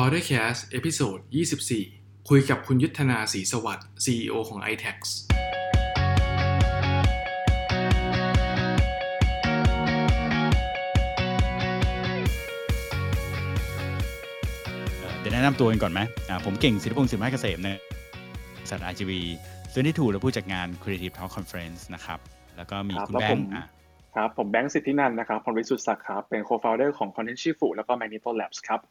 f o u n d e r c a s t เอพิโซด24 คุยกับคุณยุทธนาศรีสวัสดิ์ CEO ของ iTax เดี๋ยวแนะนำตัวกันก่อนไหมอ่าผมเก่งศิริพงศ์สินไม้เกษมเนี่ยสัตว์ RGV ซึ่งที่ถูกและผู้จัดงาน Creative Talk Conference นะครับ แล้วก็มีครับคุณแล้วแบผงมค์อะครับ ผมแบงค์สิทธินันท์นะครับพลวิสุทธิ์ศักดิ์ครับ เป็น co-founder ของ Content Shifu แล้วก็ Magneto Labs ครับ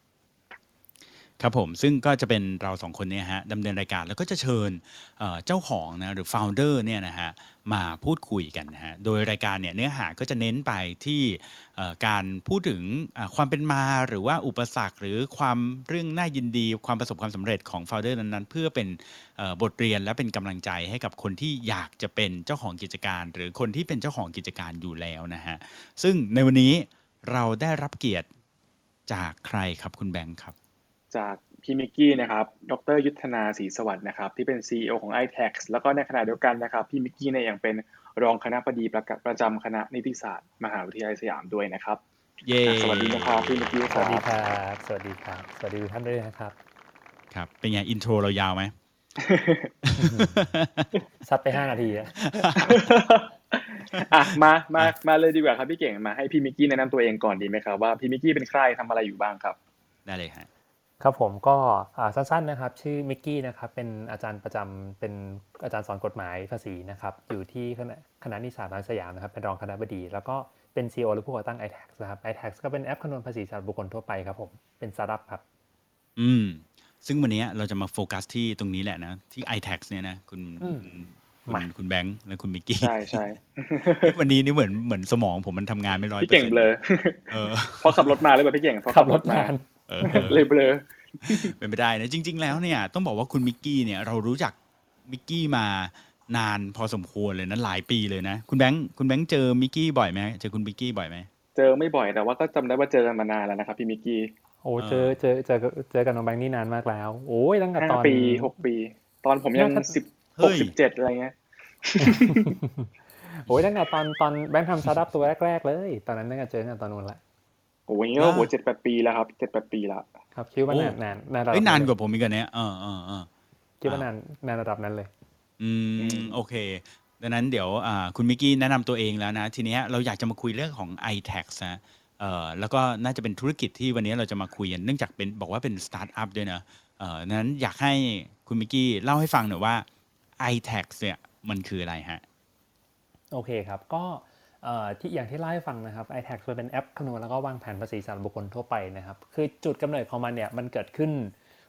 ครับผมซึ่งก็จะเป็นเราสองคนเนี่ยฮะดำเนินรายการแล้วก็จะเชิญเอ่อเจ้าของนะหรือ founder เนี่ยนะฮะมาพูดคุยกันนะฮะโดยรายการเนี่ยเนื้อหาก็จะเน้นไปที่เอ่อการพูดถึงอ่าความเป็นมาหรือว่าอุปสรรค หรือความเรื่องน่ายินดี ความประสบความสำเร็จของ founder นั้นๆ เพื่อเป็นเอ่อบทเรียนและเป็นกำลังใจให้กับคนที่อยากจะเป็นเจ้าของกิจการ หรือคนที่เป็นเจ้าของกิจการอยู่แล้วนะฮะซึ่งในวันนี้เราได้รับเกียรติจากใครครับคุณแบงค์ครับ จากพี่มิกกี้นะครับ ดรยุทธนาศรีสวัสดิ์นะครับ ที่เป็น CEO ของ iTax แล้วก็ในขณะเดียวกันนะครับ พี่มิกกี้เนี่ยยังเป็นรองคณบดีประกะประจำคณะนิติศาสตร์มหาวิทยาลัยสยามด้วยนะครับ เย้สวัสดีนะครับพี่มิกกี้ครับ สวัสดีครับ สวัสดีครับ สวัสดีทุกท่านด้วยนะครับ ครับ เป็นไง intro เรายาวไหมซัดไป5นาทีอะอะมา มา มาเลยดีกว่าครับพี่เก่ง มาให้พี่มิกกี้แนะนำตัวเองก่อนดีไหมครับว่าพี่มิกกี้เป็นใครทำอะไรอยู่บ้างครับ ได้เลยฮะ ครับผมก็อ่าสั้นๆนะครับ ชื่อมิกกี้นะครับเป็นอาจารย์ประจำเป็นอาจารย์สอนกฎหมายภาษีนะครับ อยู่ที่คณะคณะนิติศาสตร์สยามนะครับ เป็นรองคณบดี แล้วก็เป็น CEO และผู้ก่อตั้ง iTax นะครับ iTax ก็เป็นแอปคำนวณภาษีสำหรับบุคคลทั่วไปครับผมเป็นสตาร์ทอัพครับ อืม ซึ่งวันนี้เราจะมาโฟกัสที่ตรงนี้แหละนะ ที่ iTax เนี่ยนะคุณอืมคุณมาคุณแบงค์และคุณมิกกี้ใช่ใช่วันนี้นี่เหมือนเหมือนสมองผมมันทำงานไม่ร้อยพี่เก่งเบลอเออเพราะขับรถมาเลยป่ะพี่เก่งเพราะขับรถนาน เออเลยเบลอเป็นไปได้นะจริง ๆ แล้วเนี่ยต้องบอกว่าคุณมิกกี้เนี่ยเรารู้จักมิกกี้มานานพอสมควรเลยนะหลายปีเลยนะ คุณแบงค์คุณแบงค์เจอมิกกี้บ่อยไหมเจอคุณมิกกี้บ่อยไหมเจอไม่บ่อยแต่ว่าก็จำได้ว่าเจอกันมานานแล้วนะครับพี่มิกกี้โอ้เออเจอเจอเจอเจอกันน้องแบงค์นี่นานมากแล้ว โอ้ยตั้งแต่ห้าตอนปีหกปี ตอนผมยังน่าจะสิบหเฮ้ยสิบเจ็ดอะไรเงี้ยโอ้ยตั้งแต่ตอนตอนแบงค์ทำสตาร์ทอัพตัวแรกๆเลย ตอนนั้นตั้งแต่เจอกันตอนนู้นละ โอ้ยงี้ก็โหเจ็ดแปดปีแล้วครับเจ็ดแปดปีละครับคิดว่านานนานนานระดับเอ้ยนานกเลยกว่าผมอีกอันเนี้ยเออเออเออคิดว่านานนานระดับนั้นเลย อืมโอเคดังนั้นเดี๋ยวอ่าคุณมิกกี้แนะนำตัวเองแล้วนะ ทีเนี้ยเราอยากจะมาคุยเรื่องของ iTax นะเอ่อแล้วก็น่าจะเป็นธุรกิจที่วันนี้เราจะมาคุยกันเนื่องจากเป็นบอกว่าเป็นสตาร์ทอัพด้วยนะเอ่อดังนั้นอยากให้คุณมิกกี้เล่าให้ฟังหน่อยว่า iTax เนี่ยมันคืออะไรฮะ โอเคครับก็เอ่อ ที่อย่างที่เล่าให้ฟังนะครับ iTax มันเป็นแอปคำนวณแล้วก็วางแผนภาษีสำหรับบุคคลทั่วไปนะครับ คือจุดกำเนิดของมันเนี่ยมันเกิดขึ้น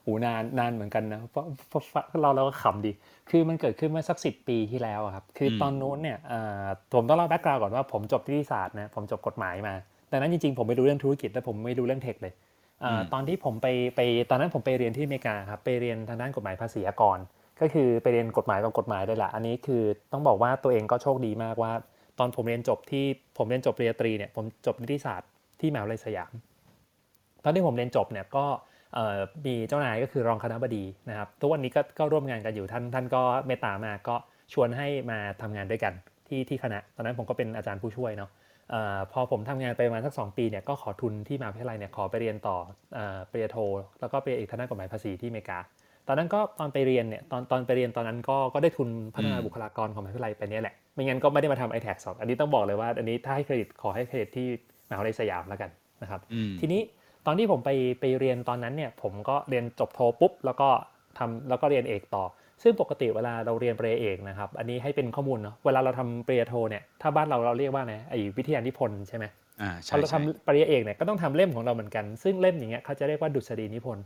หูยนานนานเหมือนกันนะเพราะเพราะเพราะเราเราก็ขำดี คือมันเกิดขึ้นเมื่อสักสิบปีที่แล้วอะครับ คืออมตอนนู้นเนี่ยเอ่อผมต้องเล่า background ก่อนว่าผมจบนิติศาสตร์นะผมจบกฎหมายมาดังนั้นจริงๆผมไม่รู้เรื่องธุรกิจและผมไม่รู้เรื่อง tech เลยเอ่ออตอนที่ผมไปไปตอนนั้นผมไปเรียนที่อเมริกาครับไปเรียนทางด้านกฎหมายภาษีอากร ก็คือไปเรียนกฎหมายตรงกฎหมายเลยแหละอันนี้คือต้องบอกว่าตัวเองก็โชคดีมากว่า ตอนผมเรียนจบที่ผมเรียนจบปริญญาตรีเนี่ยผมจบนิติศาสตร์ที่มหาวิทยาลัยสยาม ตอนที่ผมเรียนจบเนี่ยก็มีเจ้านายก็คือรองคณะบดีนะครับทุกวันนี้ก็ก็ร่วมงานกันอยู่ท่านท่านก็เมตตามาก็ชวนให้มาทำงานด้วยกันที่ที่คณะ ตอนนั้นผมก็เป็นอาจารย์ผู้ช่วยเนาะ พอผมทำงานไปประมาณสักสองปีเนี่ยก็ขอทุนที่มหาวิทยาลัยเนี่ยขอไปเรียนต่อเอ่อปริญญาโท แล้วก็ปริญญาเอกทางด้านกฎหมายภาษีที่อเมริกา ตอนนั้นก็ตอนไปเรียนเนี่ยตอนตอนไปเรียนตอนนั้นก็ก็ได้ทุนพัฒนาอืมบุคลากรของมหาวิทยาลัยไปเนี่ยแหละไม่งั้นก็ไม่ได้มาทำ iTax หรอกอันนี้ต้องบอกเลยว่าอันนี้ถ้าให้เครดิตขอให้เครดิตที่มหาวิทยาลัยสยามแล้วกันนะครับอืมทีนี้ตอนที่ผมไปไปเรียนตอนนั้นเนี่ยผมก็เรียนจบโทปุ๊บแล้วก็ทำแล้วก็เรียนเอกต่อ ซึ่งปกติเวลาเราเรียนปริญญาเอกนะครับ อันนี้ให้เป็นข้อมูลเนาะเวลาเราทำปริญญาโทเนี่ยถ้าบ้านเราเราเรียกว่าไงไอ้วิทยานิพนธ์ใช่ไหมอ่าพใช่อเราใช่ทำปริญญาเอกเนี่ยก็ต้องทำเล่มของเราเหมือนกัน ซึ่งเล่มอย่างเงี้ยเขาจะเรียกว่าดุษฎีนิพนธ์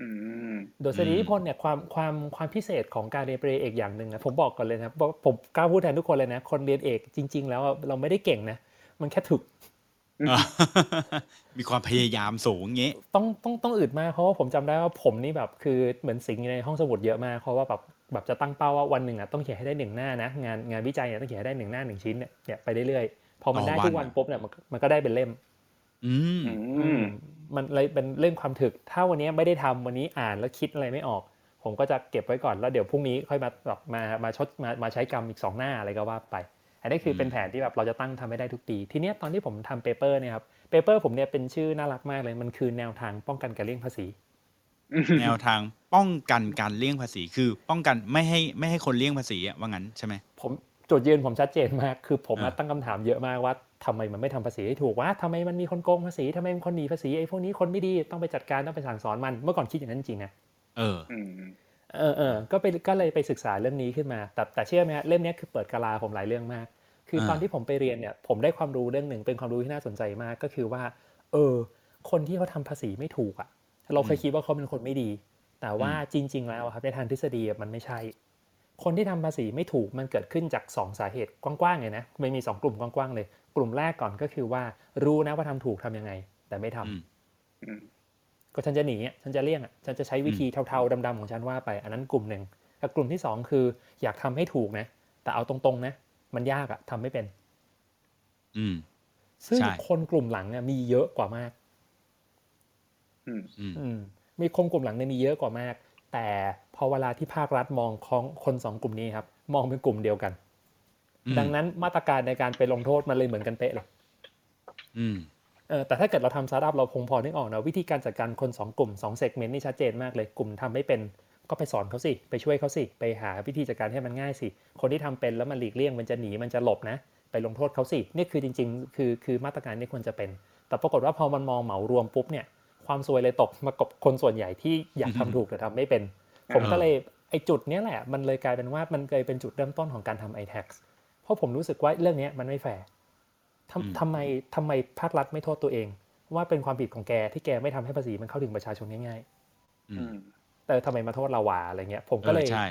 อืมโดยสรีนิพนธ์เนี่ยความความความพิเศษของการเรียนปริญญาเอกอย่างหนึ่งนะผมบอกก่อนเลยนะครับว่าผมกล้าพูดแทนทุกคนเลยนะคนเรียนเอกจริง ๆ แล้วอะเราไม่ได้เก่งนะมันแค่ถึกอ่า มีความพยายามสูงอย่างงี้ต้องต้องต้องอึดมากเพราะว่าผมจำได้ว่าผมนี่แบบคือเหมือนสิงอยู่ในห้องสมุดเยอะมากเพราะว่าแบบแบบจะตั้งเป้าว่าวันหนึ่งอะต้องเขียนให้ได้หนึ่งหน้านะงานงานวิจัยเนี่ยต้องเขียนให้ได้หนึ่งหน้าหนึ่งชิ้นเนี่ยเนี่ยไปเรื่อยๆพอมันต่อได้วันทุกวันปุ๊บเนี่ยมันมันก็ได้เป็นเล่มอืมอืมมันเลยเป็นเรื่องความถึก ถ้าวันนี้ไม่ได้ทำวันนี้อ่านแล้วคิดอะไรไม่ออก ผมก็จะเก็บไว้ก่อนแล้วเดี๋ยวพรุ่งนี้ค่อยมาแบบมามาชดมามาใช้กรรมอีกสองหน้าอะไรก็ว่าไป อันนี้คือเป็นแผนที่แบบเราจะตั้งทำให้ได้ทุกปี ทีเนี้ยตอนที่ผมทำ paper เนี่ยครับ paper ผมเนี่ยเป็นชื่อน่ารักมากเลย มันคือแนวทางป้องกันการเลี่ยงภาษี แนวทางป้องกันการเลี่ยงภาษีคือป้องกันไม่ให้ไม่ให้คนเลี่ยงภาษีอะว่างั้นใช่ไหมผมจุดยืนผมชัดเจนมาก คือผมอ่าตั้งคำถามเยอะมากว่าทำไมมันไม่ทำภาษีให้ถูกวะทำไมมันมีคนโกงภาษีทำไมมันคนหนีภาษีไอ้พวกนี้คนไม่ดีต้องไปจัดการต้องไปสั่งสอนมันเมื่อก่อนคิดอย่างนั้นจริงๆนะเอออืม เออเออก็ไปก็เลยไปศึกษาเรื่องนี้ขึ้นมา แต่แต่เชื่อไหมฮะเล่มเนี้ยคือเปิดกาลาผมหลายเรื่องมาก คืออ่าตอนที่ผมไปเรียนเนี่ย ผมได้ความรู้เรื่องหนึ่งเป็นความรู้ที่น่าสนใจมากก็คือว่า เออ คนที่เขาทำภาษีไม่ถูกอะ เราเคยคิดว่าเขาเป็นคนไม่ดี แต่ว่าจริง ๆ แล้วอะครับในทางทฤษฎีอะมันไม่ใช่ คนที่ทำภาษีไม่ถูกมันเกิดขึ้นจาก 2 สาเหตุกว้างๆเลยนะมันมี 2 กลุ่มกว้างๆเลย กลุ่มแรกก่อนก็คือว่า รู้นะว่าทำถูกทำยังไง แต่ไม่ทำอืมอืม ก็ฉันจะหนีอะฉันจะเลี่ยงอะฉันจะใช้วิธีเทาๆดำๆของฉันว่าไป อันนั้นกลุ่มหนึ่งแต่กลุ่มที่สองคือ อยากทำให้ถูกนะ แต่เอาตรงๆนะ มันยากอะทำไม่เป็น อืม ซึ่งใช่คนกลุ่มหลังอะมีเยอะกว่ามากอืมอืมอืมมีคนกลุ่มหลังเนี่ยมีเยอะกว่ามาก แต่พอเวลาที่ภาครัฐมองของคนสองกลุ่มนี้ครับ มองเป็นกลุ่มเดียวกันอืมดังนั้นมาตรการในการไปลงโทษมันเลยเหมือนกันเป๊ะเลยอืมเออ แต่ถ้าเกิดเราทำสตาร์ทอัพเราคงพอนึกออกนะวิธีการจัดการคนสองกลุ่มสอง segment นี่ชัดเจนมากเลยกลุ่มทำไม่เป็นก็ไปสอนเขาสิ ไปช่วยเขาสิ ไปหาวิธีจัดการให้มันง่ายสิ คนที่ทำเป็นแล้วมันหลีกเลี่ยงมันจะหนีมันจะหลบนะ ไปลงโทษเขาสินี่คือจริง ๆ คือคือมาตรการที่ควรจะเป็น แต่ปรากฏว่าพอมันมองเหมารวมปุ๊บเนี่ยความซวยเลยตกมากับคนส่วนใหญ่ที่อยากทำถูกแต่ทำไม่เป็น ผมก็เลยไอ้จุดเนี้ยแหละ มันเลยกลายเป็นว่ามันเคยเป็นจุดเริ่มต้นของการทำ iTax เพราะผมรู้สึกว่าเรื่องนี้มันไม่แฟร์ ทำทำไมทำไมภาครัฐไม่โทษตัวเอง ว่าเป็นความผิดของแกที่แกไม่ทำให้ภาษีมันเข้าถึงประชาชนง่ายอือืมมๆแต่ทำไมมาโทษเราวาอะไรเงี้ย ผมเอก็อเลยใช่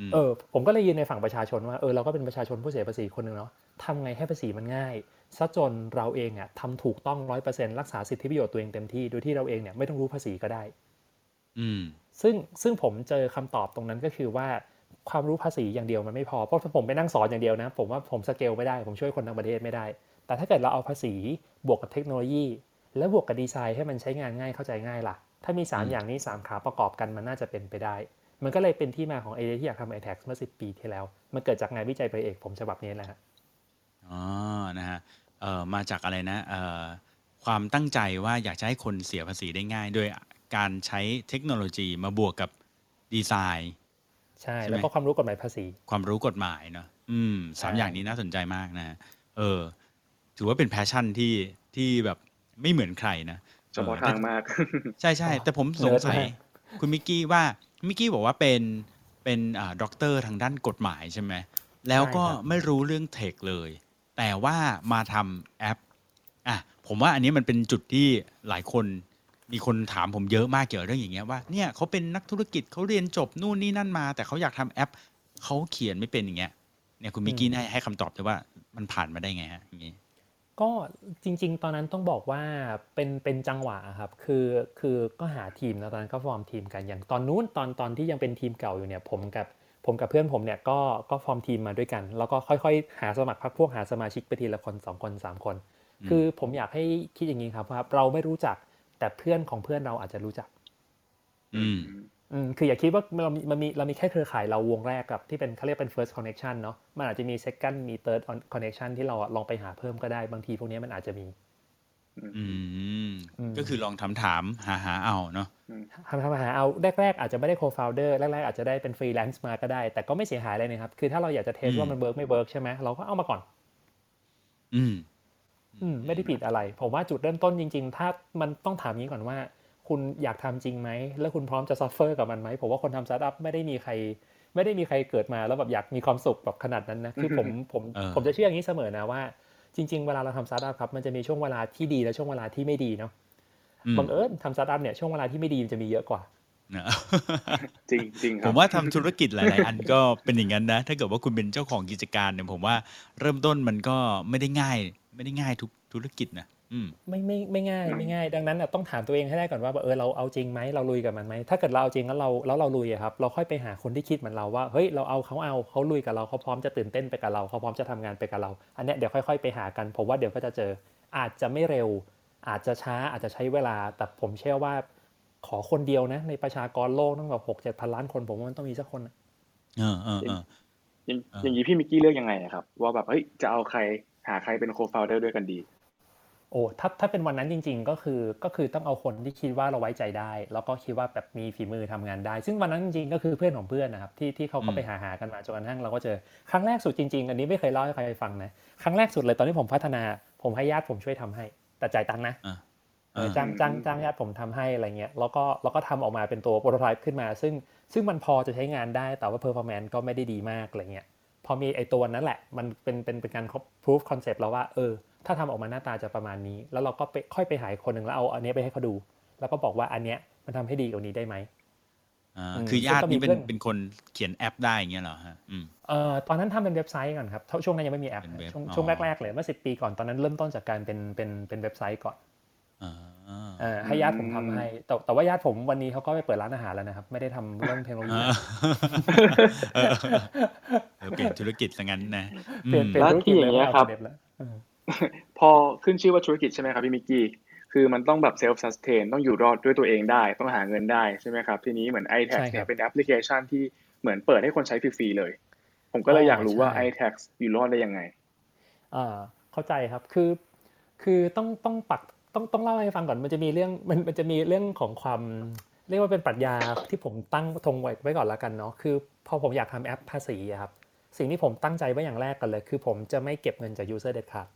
อืมเออ ผมก็เลยยืนในฝั่งประชาชนว่าเออเราก็เป็นประชาชนผู้เสียภาษีคนหนึ่งเนาะทำไงให้ภาษีมันง่ายซะจนเราเองอะทำถูกต้องร้อยเปอร์เซ็นต์รักษาสิทธิประโยชน์ตัวเองเต็มที่โดยที่เราเองเนี่ยไม่ต้องรู้ภาษีก็ได้ อืม ซึ่งซึ่งผมเจอคำตอบตรงนั้นก็คือว่าความรู้ภาษีอย่างเดียวมันไม่พอเพราะถ้าผมไปนั่งสอนอย่างเดียวนะ ผมว่าผมสเกลไม่ได้ ผมช่วยคนทั้งประเทศไม่ได้ แต่ถ้าเกิดเราเอาภาษีบวกกับเทคโนโลยี และบวกกับดีไซน์ให้มันใช้งานง่ายเข้าใจง่ายล่ะ ถ้ามีอืม3อย่างนี้ 3 ขาประกอบกันมันน่าจะเป็นไปได้ มันก็เลยเป็นที่มาของไอเดียที่อยากทำ iTax เมื่อ10ปีที่แล้ว มันเกิดจากงานวิจัยปริญญาเอกผมฉบับนี้แหละฮะอ๋อนะฮะเอ่อมาจากอะไรนะเอ่อความตั้งใจว่าอยากจะให้คนเสียภาษีได้ง่ายโดยการใช้เทคโนโลยีมาบวกกับดีไซน์ใช่ใช่ไหมแล้วก็ความรู้กฎหมายภาษี ความรู้กฎหมายเนอะอืมสามใช่อย่างนี้น่าสนใจมากนะฮะเออ ถือว่าเป็น passion ที่ที่แบบไม่เหมือนใครนะเฉพาะทางมาก ใช่ใช่แต่ผมสงสัยเนิร์ดมากคุณมิกกี้ว่ามิกกี้บอกว่าเป็นเป็นอ่าด็อกเตอร์ทางด้านกฎหมายใช่ไหมแล้วก็ไม่รู้เรื่อง tech เลย แต่ว่ามาทำแอปอะผมว่าอันนี้มันเป็นจุดที่หลายคนมีคนถามผมเยอะมากเกี่ยวกับเรื่องอย่างเงี้ยว่าเนี่ยเขาเป็นนักธุรกิจเขาเรียนจบนู่นนี่นั่นมา แต่เขาอยากทำแอปเขาเขียนไม่เป็นอย่างเงี้ยเนี่ยคุณมิกกี้ให้ให้คำตอบเลยว่ามันผ่านมาได้ไงฮะอย่างงี้ ก็จริง ๆ ตอนนั้นต้องบอกว่าเป็นเป็นจังหวะครับคือคือก็หาทีมนะตอนนั้นก็ฟอร์มทีมกันอย่างตอนนู้นตอนตอนที่ยังเป็นทีมเก่าอยู่เนี่ยผมกับผมกับเพื่อนผมเนี่ยก็ก็ฟอร์มทีมมาด้วยกัน แล้วก็ค่อยๆ หาสมัครพักพวกหาสมาชิกไปทีละคนสองคนสามคนอืมคือผมอยากให้คิดอย่างนี้ครับว่าเราไม่รู้จักแต่เพื่อนของเพื่อนเราอาจจะรู้จัก อืมอืม คืออย่าคิดว่าเรามีมันมีเรามีแค่เครือข่ายเราวงแรกกับที่เป็นเขาเรียกเป็น first connection เนาะมันอาจจะมี second มี third connection ที่เราอะลองไปหาเพิ่มก็ได้บางทีพวกนี้มันอาจจะมีอืมอืมก็คือลองถามถามหาหาเอาเนาะทำทำหาเอาแรก ๆ อาจจะไม่ได้ co-founder แรก ๆ อาจจะได้เป็น freelance มาก็ได้ แต่ก็ไม่เสียหายเลยนะครับ คือถ้าเราอยากจะ test อืมว่ามัน work ไม่ work ใช่ไหมเราก็เอามาก่อน อืม อืม ไม่ได้ผิดอะไร ผมว่าจุดเริ่มต้นจริง ๆ ถ้ามันต้องถามนี้ก่อนว่า คุณอยากทำจริงไหม แล้วคุณพร้อมจะ suffer กับมันไหม ผมว่าคนทำสตาร์ทอัพไม่ได้มีใคร ไม่ได้มีใครเกิดมาแล้วแบบอยากมีความสุขแบบขนาดนั้นนะ คือผมผมเออผมจะเชื่ออย่างนี้เสมอนะว่า จริง ๆ เวลาเราทำสตาร์ทอัพครับ มันจะมีช่วงเวลาที่ดีและช่วงเวลาที่ไม่ดีเนาะอืมบังเอิญทำสตาร์ทอัพเนี่ยช่วงเวลาที่ไม่ดีมันจะมีเยอะกว่านะจริงจริงครับผมว่าทำธุรกิจหลาย ๆ อันก็เป็นอย่างนั้นนะ ถ้าเกิดว่าคุณเป็นเจ้าของกิจการเนี่ยผมว่าเริ่มต้นมันก็ไม่ได้ง่าย ไม่ได้ง่ายทุกธุรกิจนะอืม ไม่ไม่ไม่ง่ายไม่ง่าย ดังนั้นน่ะต้องถามตัวเองให้ได้ก่อนว่าเออเราเอาจริงไหมเราลุยกับมันไหมถ้าเกิดเราเอาจริงแล้วเราแล้วเราลุยอะครับ เราค่อยไปหาคนที่คิดเหมือนเราว่าเฮ้ยเราเอาเขาเอาเขาลุยกับเราเขาพร้อมจะตื่นเต้นไปกับเราเขาพร้อมจะทำงานไปกับเรา อันเนี้ยเดี๋ยวค่อย ๆ ไปหากันผมว่าเดี๋ยวก็จะเจอ อาจจะไม่เร็ว อาจจะช้าอาจจะใช้เวลา แต่ผมเชื่อว่า ขอคนเดียวนะ ในประชากรโลกต้องแบบหกเจ็ดพันล้านคนผมว่ามันต้องมีสักคนนะเออเออเอออย่างอ่าอย่างนี้พี่มิกกี้เลือกยังไงอะครับ ว่าแบบเฮ้ยจะเอาใครหาใครเป็นโคฟาวเดอร์ด้วยกันดี โอ้ถ้าถ้าเป็นวันนั้นจริง ๆ ก็คือก็คือต้องเอาคนที่คิดว่าเราไว้ใจได้ แล้วก็คิดว่าแบบมีฝีมือทำงานได้ ซึ่งวันนั้นจริงๆก็คือเพื่อนของเพื่อนนะครับที่ที่เขาก็ไปหาหากันมาจนกระทั่งเราก็เจอครั้งแรกสุดจริงๆ อันนี้ไม่เคยเล่าให้ใครฟังนะครั้งแรกสุดเลยตอนที่ผมพัฒนา ผมให้ญาติผมช่วยทำให้ แต่จ่ายตังค์นะอ่าเออจ้างจ้างจ้างญาติผมทำให้อะไรเงี้ยแล้วก็แล้วก็ทำออกมาเป็นตัวโปรโตไทป์ขึ้นมา ซึ่งซึ่งมันพอจะใช้งานได้แต่ว่า performance ก็ไม่ได้ดีมากอะไรเงี้ยพอมีไอตัวนั้นแหละมันเป็นเป็นเป็นการ proof concept แล้วว่าเออ ถ้าทำออกมาหน้าตาจะประมาณนี้ แล้วเราก็ไปค่อยไปหาอีกคนหนึ่งแล้วเอาอันนี้ไปให้เขาดู แล้วก็บอกว่าอันเนี้ยมันทำให้ดีกว่านี้ได้ไหมอ่าอืมคือญาตินี่เป็นซึ่งก็มีเพื่อนเป็นคนเขียนแอปได้อย่างเงี้ยเหรอฮะอืมเอ่อตอนนั้นทำเป็นเว็บไซต์ก่อนครับเท่าช่วงนั้นยังไม่มีแอปเป็นเว็บช่วงอ๋อช่วงแรกๆเลยเมื่อสิบปีก่อน ตอนนั้นเริ่มต้นจากการเป็นเป็นเป็นเว็บไซต์ก่อนอ่าเอ่อให้ญาติผมทำให้ แต่แต่ว่าญาติผมวันนี้เขาก็ไปเปิดร้านอาหารแล้วนะครับ ไม่ได้ทำเรื่องเทคโนโลยีอ่าเออเออเปลี่ยนธุรกิจซะงั้นนะอืมเปลี่ยนเปลี่ยนแล้วธุรกิจที่อย่างเงี้ยครับเว็แล้วเออ พอขึ้นชื่อว่าธุรกิจใช่ไหมครับพี่มิกกี้คือมันต้องแบบเซลฟ์ซัสเทนต้องอยู่รอดด้วยตัวเองได้ ต้องหาเงินได้ใช่ไหมครับทีนี้เหมือน i t a x ใช่ครับเนี่ยเป็นแอปพลิเคชันที่เหมือนเปิดให้คนใช้ฟรีๆเลย ผมก็เลยอยากรู้ว่าใช่ i t a x อยู่รอดได้ยังไงอ่าเข้าใจครับคือคือต้องต้องปักต้องต้องเล่าให้ฟังก่อนมันจะมีเรื่องมันมันจะมีเรื่องของความเรียกว่าเป็นปรัชญาที่ผมตั้งธงไว้ไว้ก่อนละกันเนาะคือพอผมอยากทำแอปภาษีอะครับสิ่งที่ผมตั้งใจไว้อย่างแรกกันเลย คือผมจะไม่เก็บเงินจาก user เด็ดขาด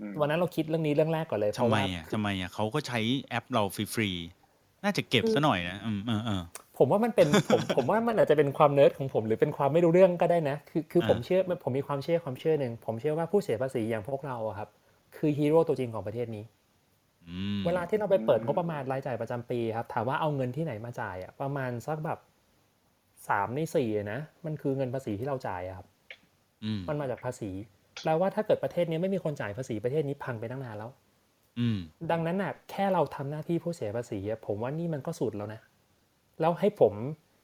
อืมวันนั้นเราคิดเรื่องนี้เรื่องแรกก่อนเลยเพราะว่าทำไมอะทำไมอะเขาก็ใช้แอปเราฟรีๆน่าจะเก็บซะหน่อยนะอืมเออเออผมว่ามันเป็นผมผมว่ามันอาจจะเป็นความเนิร์ดของผมหรือเป็นความไม่รู้เรื่องก็ได้นะ คือคืออ่าผมเชื่อผมมีความเชื่อความเชื่อหนึ่งผมเชื่อว่าผู้เสียภาษีอย่างพวกเราอะครับ คือฮีโร่ตัวจริงของประเทศนี้อืมเวลาที่เราไปเปิดงบประมาณรายจ่ายประจำปีครับ ถามว่าเอาเงินที่ไหนมาจ่ายอะประมาณสักแบบสามในสี่อะนะมันคือเงินภาษีที่เราจ่ายอะครับอืมมันมาจากภาษี แปลว่าถ้าเกิดประเทศนี้ไม่มีคนจ่ายภาษีประเทศนี้พังไปตั้งนานแล้วอืมดังนั้นน่ะ แค่เราทำหน้าที่ผู้เสียภาษีอะผมว่านี่มันก็สุดแล้วนะ แล้วให้ผม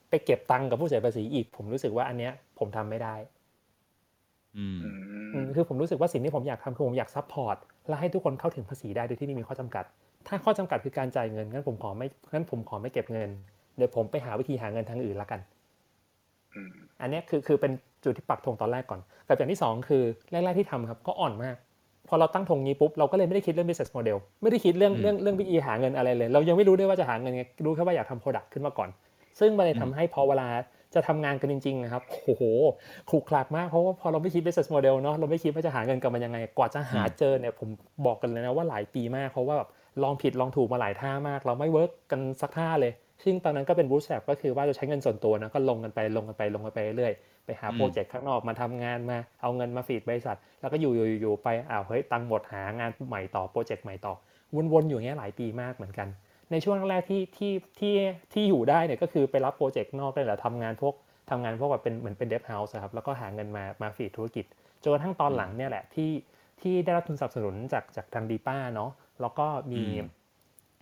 ไปเก็บตังค์กับผู้เสียภาษีอีก ผมรู้สึกว่าอันเนี้ย ผมทำไม่ได้อืมอืมอืมคือผมรู้สึกว่าสิ่งที่ผมอยากทำคือผมอยาก support และให้ทุกคนเข้าถึงภาษีได้โดยที่ไม่มีข้อจำกัด ถ้าข้อจำกัดคือการจ่ายเงินงั้นผมขอไม่งั้นผมขอไม่เก็บเงิน เดี๋ยวผมไปหาวิธีหาเงินทางอื่นละกันอืมอันเนี้ยคือคือเป็น จุดที่ปักธงตอนแรกก่อนกับอย่างที่สองคือแรกๆที่ทำครับก็อ่อนมาก พอเราตั้งธงนี้ปุ๊บเราก็เลยไม่ได้คิดเรื่อง business model ไม่ได้คิดเรื่องอืมเรื่องเรื่องวิธีหาเงินอะไรเลย เรายังไม่รู้ด้วยว่าจะหาเงินไงรู้แค่ว่าอยากทำ product ขึ้นมาก่อน ซึ่งมันเลยทำให้พอเวลาจะทำงานกันจริงๆนะครับโอ้โหขลุกคลักมากเพราะว่าพอเราไม่คิด business model เนาะเราไม่คิดว่าจะหาเงินกับมันยังไง กว่าจะหาเจอเนี่ยผมบอกกันเลยนะว่าหลายปีมากเพราะว่าแบบลองผิดลองถูกมาหลายท่ามาก เราไม่เวิร์กกันสักท่าเลย ซึ่งตอนนั้นก็เป็น bootstrap ก็คือว่าจะใช้เงินส่วนตัวนะก็ลงกันไปลงกันไปลงกันไปเรื่อยๆไปหาอืมโปรเจกต์ข้างนอกมาทำงานมาเอาเงินมา feed บริษัท แล้วก็อยู่อยู่อยู่ไปอ้าวเฮ้ยตังค์หมดหางานใหม่ต่อโปรเจกต์ใหม่ต่อ วนๆอยู่อย่างเงี้ยหลายปีมากเหมือนกัน ในช่วงแรกๆที่ที่ที่ที่อยู่ได้เนี่ยก็คือไปรับโปรเจกต์นอกได้แหละทำงานพวกทำงานพวกแบบเป็นเหมือนเป็น dev house ครับแล้วก็หาเงินมามา feed ธุรกิจจนกระทั่งตอนหลังเนี่ยแหละที่ที่ได้รับทุนสนับสนุนจากจากทางดีป้าเนาะแล้วก็มีอืม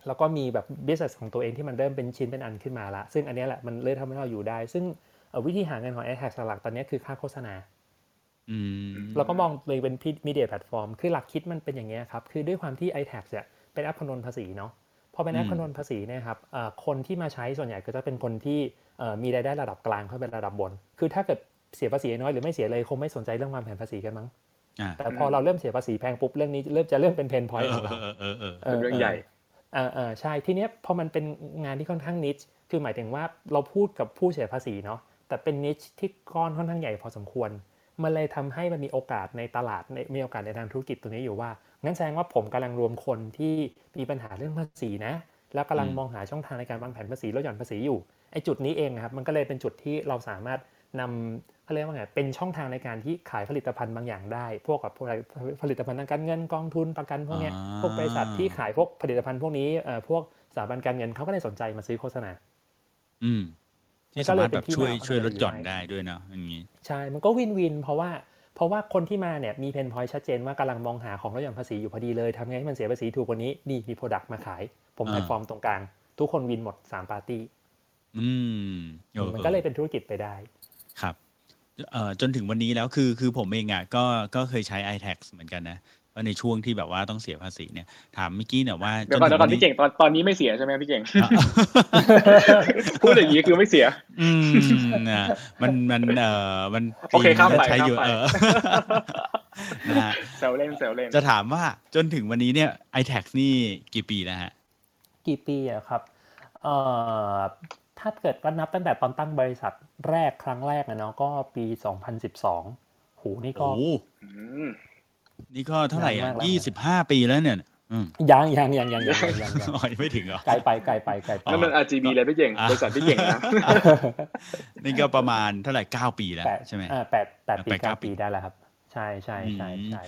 แล้วก็มีแบบ business ของตัวเองที่มันเริ่มเป็นชิ้นเป็นอันขึ้นมาละ ซึ่งอันเนี้ยแหละมันเลยทำให้เราอยู่ได้ ซึ่งเอ่อวิธีหาเงินของ a i r t a g หลักๆตอนเนี้ยคือค่าโฆษณาอืมเราก็มองเลยเป็น media platform คือหลักคิดมันเป็นอย่างเงี้ยครับ คือด้วยความที่ iTax เนี่ยเป็นแอปคำนวณภาษีเนาะ พอเป็นแอปอืมคำนวณภาษีเนี่ยครับเอ่อคนที่มาใช้ส่วนใหญ่ก็จะเป็นคนที่เอ่อมีรายได้ระดับกลางเข้าไประดับบน คือถ้าเกิดเสียภาษีน้อยหรือไม่เสียเลยคงไม่สนใจเรื่องวางแผนภาษีกันมั้งอ่าแต่พอเราเริ่มเสียภาษีแพงปุ๊บเรื่องนี้เริ่มจะเริ่มเป็นเพนพอยต์ของเราเออเออเออเป็นเรื่องใหญ่ เออเออใช่ทีเนี้ยพอมันเป็นงานที่ค่อนข้างนิชคือหมายถึงว่าเราพูดกับผู้เสียภาษีเนาะแต่เป็นนิชที่ก้อนค่อนข้างใหญ่พอสมควร มันเลยทำให้มันมีโอกาสในตลาดในมีโอกาสในทางธุรกิจตัวนี้อยู่ว่างั้นแสดงว่าผมกำลังรวมคนที่มีปัญหาเรื่องภาษีนะ แล้วกำลังอืมมองหาช่องทางในการวางแผนภาษีลดหย่อนภาษีอยู่ไอ้จุดนี้เองนะครับมันก็เลยเป็นจุดที่เราสามารถนำ เขาเรียกว่าไงเป็นช่องทางในการที่ขายผลิตภัณฑ์บางอย่างได้ พวกกับพวกอะไรผลิตภัณฑ์ทางการเงินกองทุนประกันพวกเนี้ยอ่าพวกบริษัทที่ขายพวกผลิตภัณฑ์พวกนี้เอ่อพวกสถาบันการเงินเขาก็เลยสนใจมาซื้อโฆษณา อืมที่มันก็เลยมารถแบบเป็นที่ช่วยมาของช่วยลดหย่อนมันอยู่ได้ด้วยเนาะอย่างนี้ใช่มันก็ win-win เพราะว่าเพราะว่าคนที่มาเนี่ยมี pain point ชัดเจนว่ากำลังมองหาของลดหย่อนภาษีอยู่พอดีเลยทำไงให้มันเสียภาษีถูกกว่านี้นี่มี product มาขาย ผมอ่าแพลตฟอร์มตรงกลาง ทุกคนวินหมด3ปาร์ตี้อืมออมันก็เลยเป็นธุรกิจไปได้ ครับเอ่อ จนถึงวันนี้แล้วคือคือผมเองอะก็ก็เคยใช้ iTax เหมือนกันนะว่าในช่วงที่แบบว่าต้องเสียภาษีเนี่ยถามเมื่อกี้เนี่ยว่าเดี๋ยวก่อนเดี๋ยวก่อนจถึพี่เก่งตอนตอนนี้ไม่เสียใช่ไหมพี่เก่งอะพูดอย่างนี้คือไม่เสีย อืมนะมันมันเอ่อมันโอเคข้ามไปใช้อยู่ข้ามไปเออนะฮะแซวเล่นแซวเล่นจะถามว่าจนถึงวันนี้เนี่ย iTax นี่กี่ปีแล้วฮะ กี่ปีอะครับ เอ่อ ถ้าเกิดว่านับตั้งแต่ตอนตั้งบริษัทแรกครั้งแรกอะเนาะก็ปี 2012หูนี่ก็โอ้โหอืมนี่ก็เท่าไหร่นานอะมากแล้วยี่สิบห้าปีแล้วเนี่ยอืมยังยังยังยังยังยังยังอ๋อยังไม่ถึงเหรอไกลไปไกลไปไกลไปนั่นมัน RGB เลยพี่เก่งอะบริษัทพี่เก่งนะนี่ก็ประมาณเท่าไหร่เก้าปีแล้วแปดใช่ไหมอ่าแปดแปดปีแปดเก้าเก้าปีปีได้แล้วครับ ใช่ใช่ใช่ใช่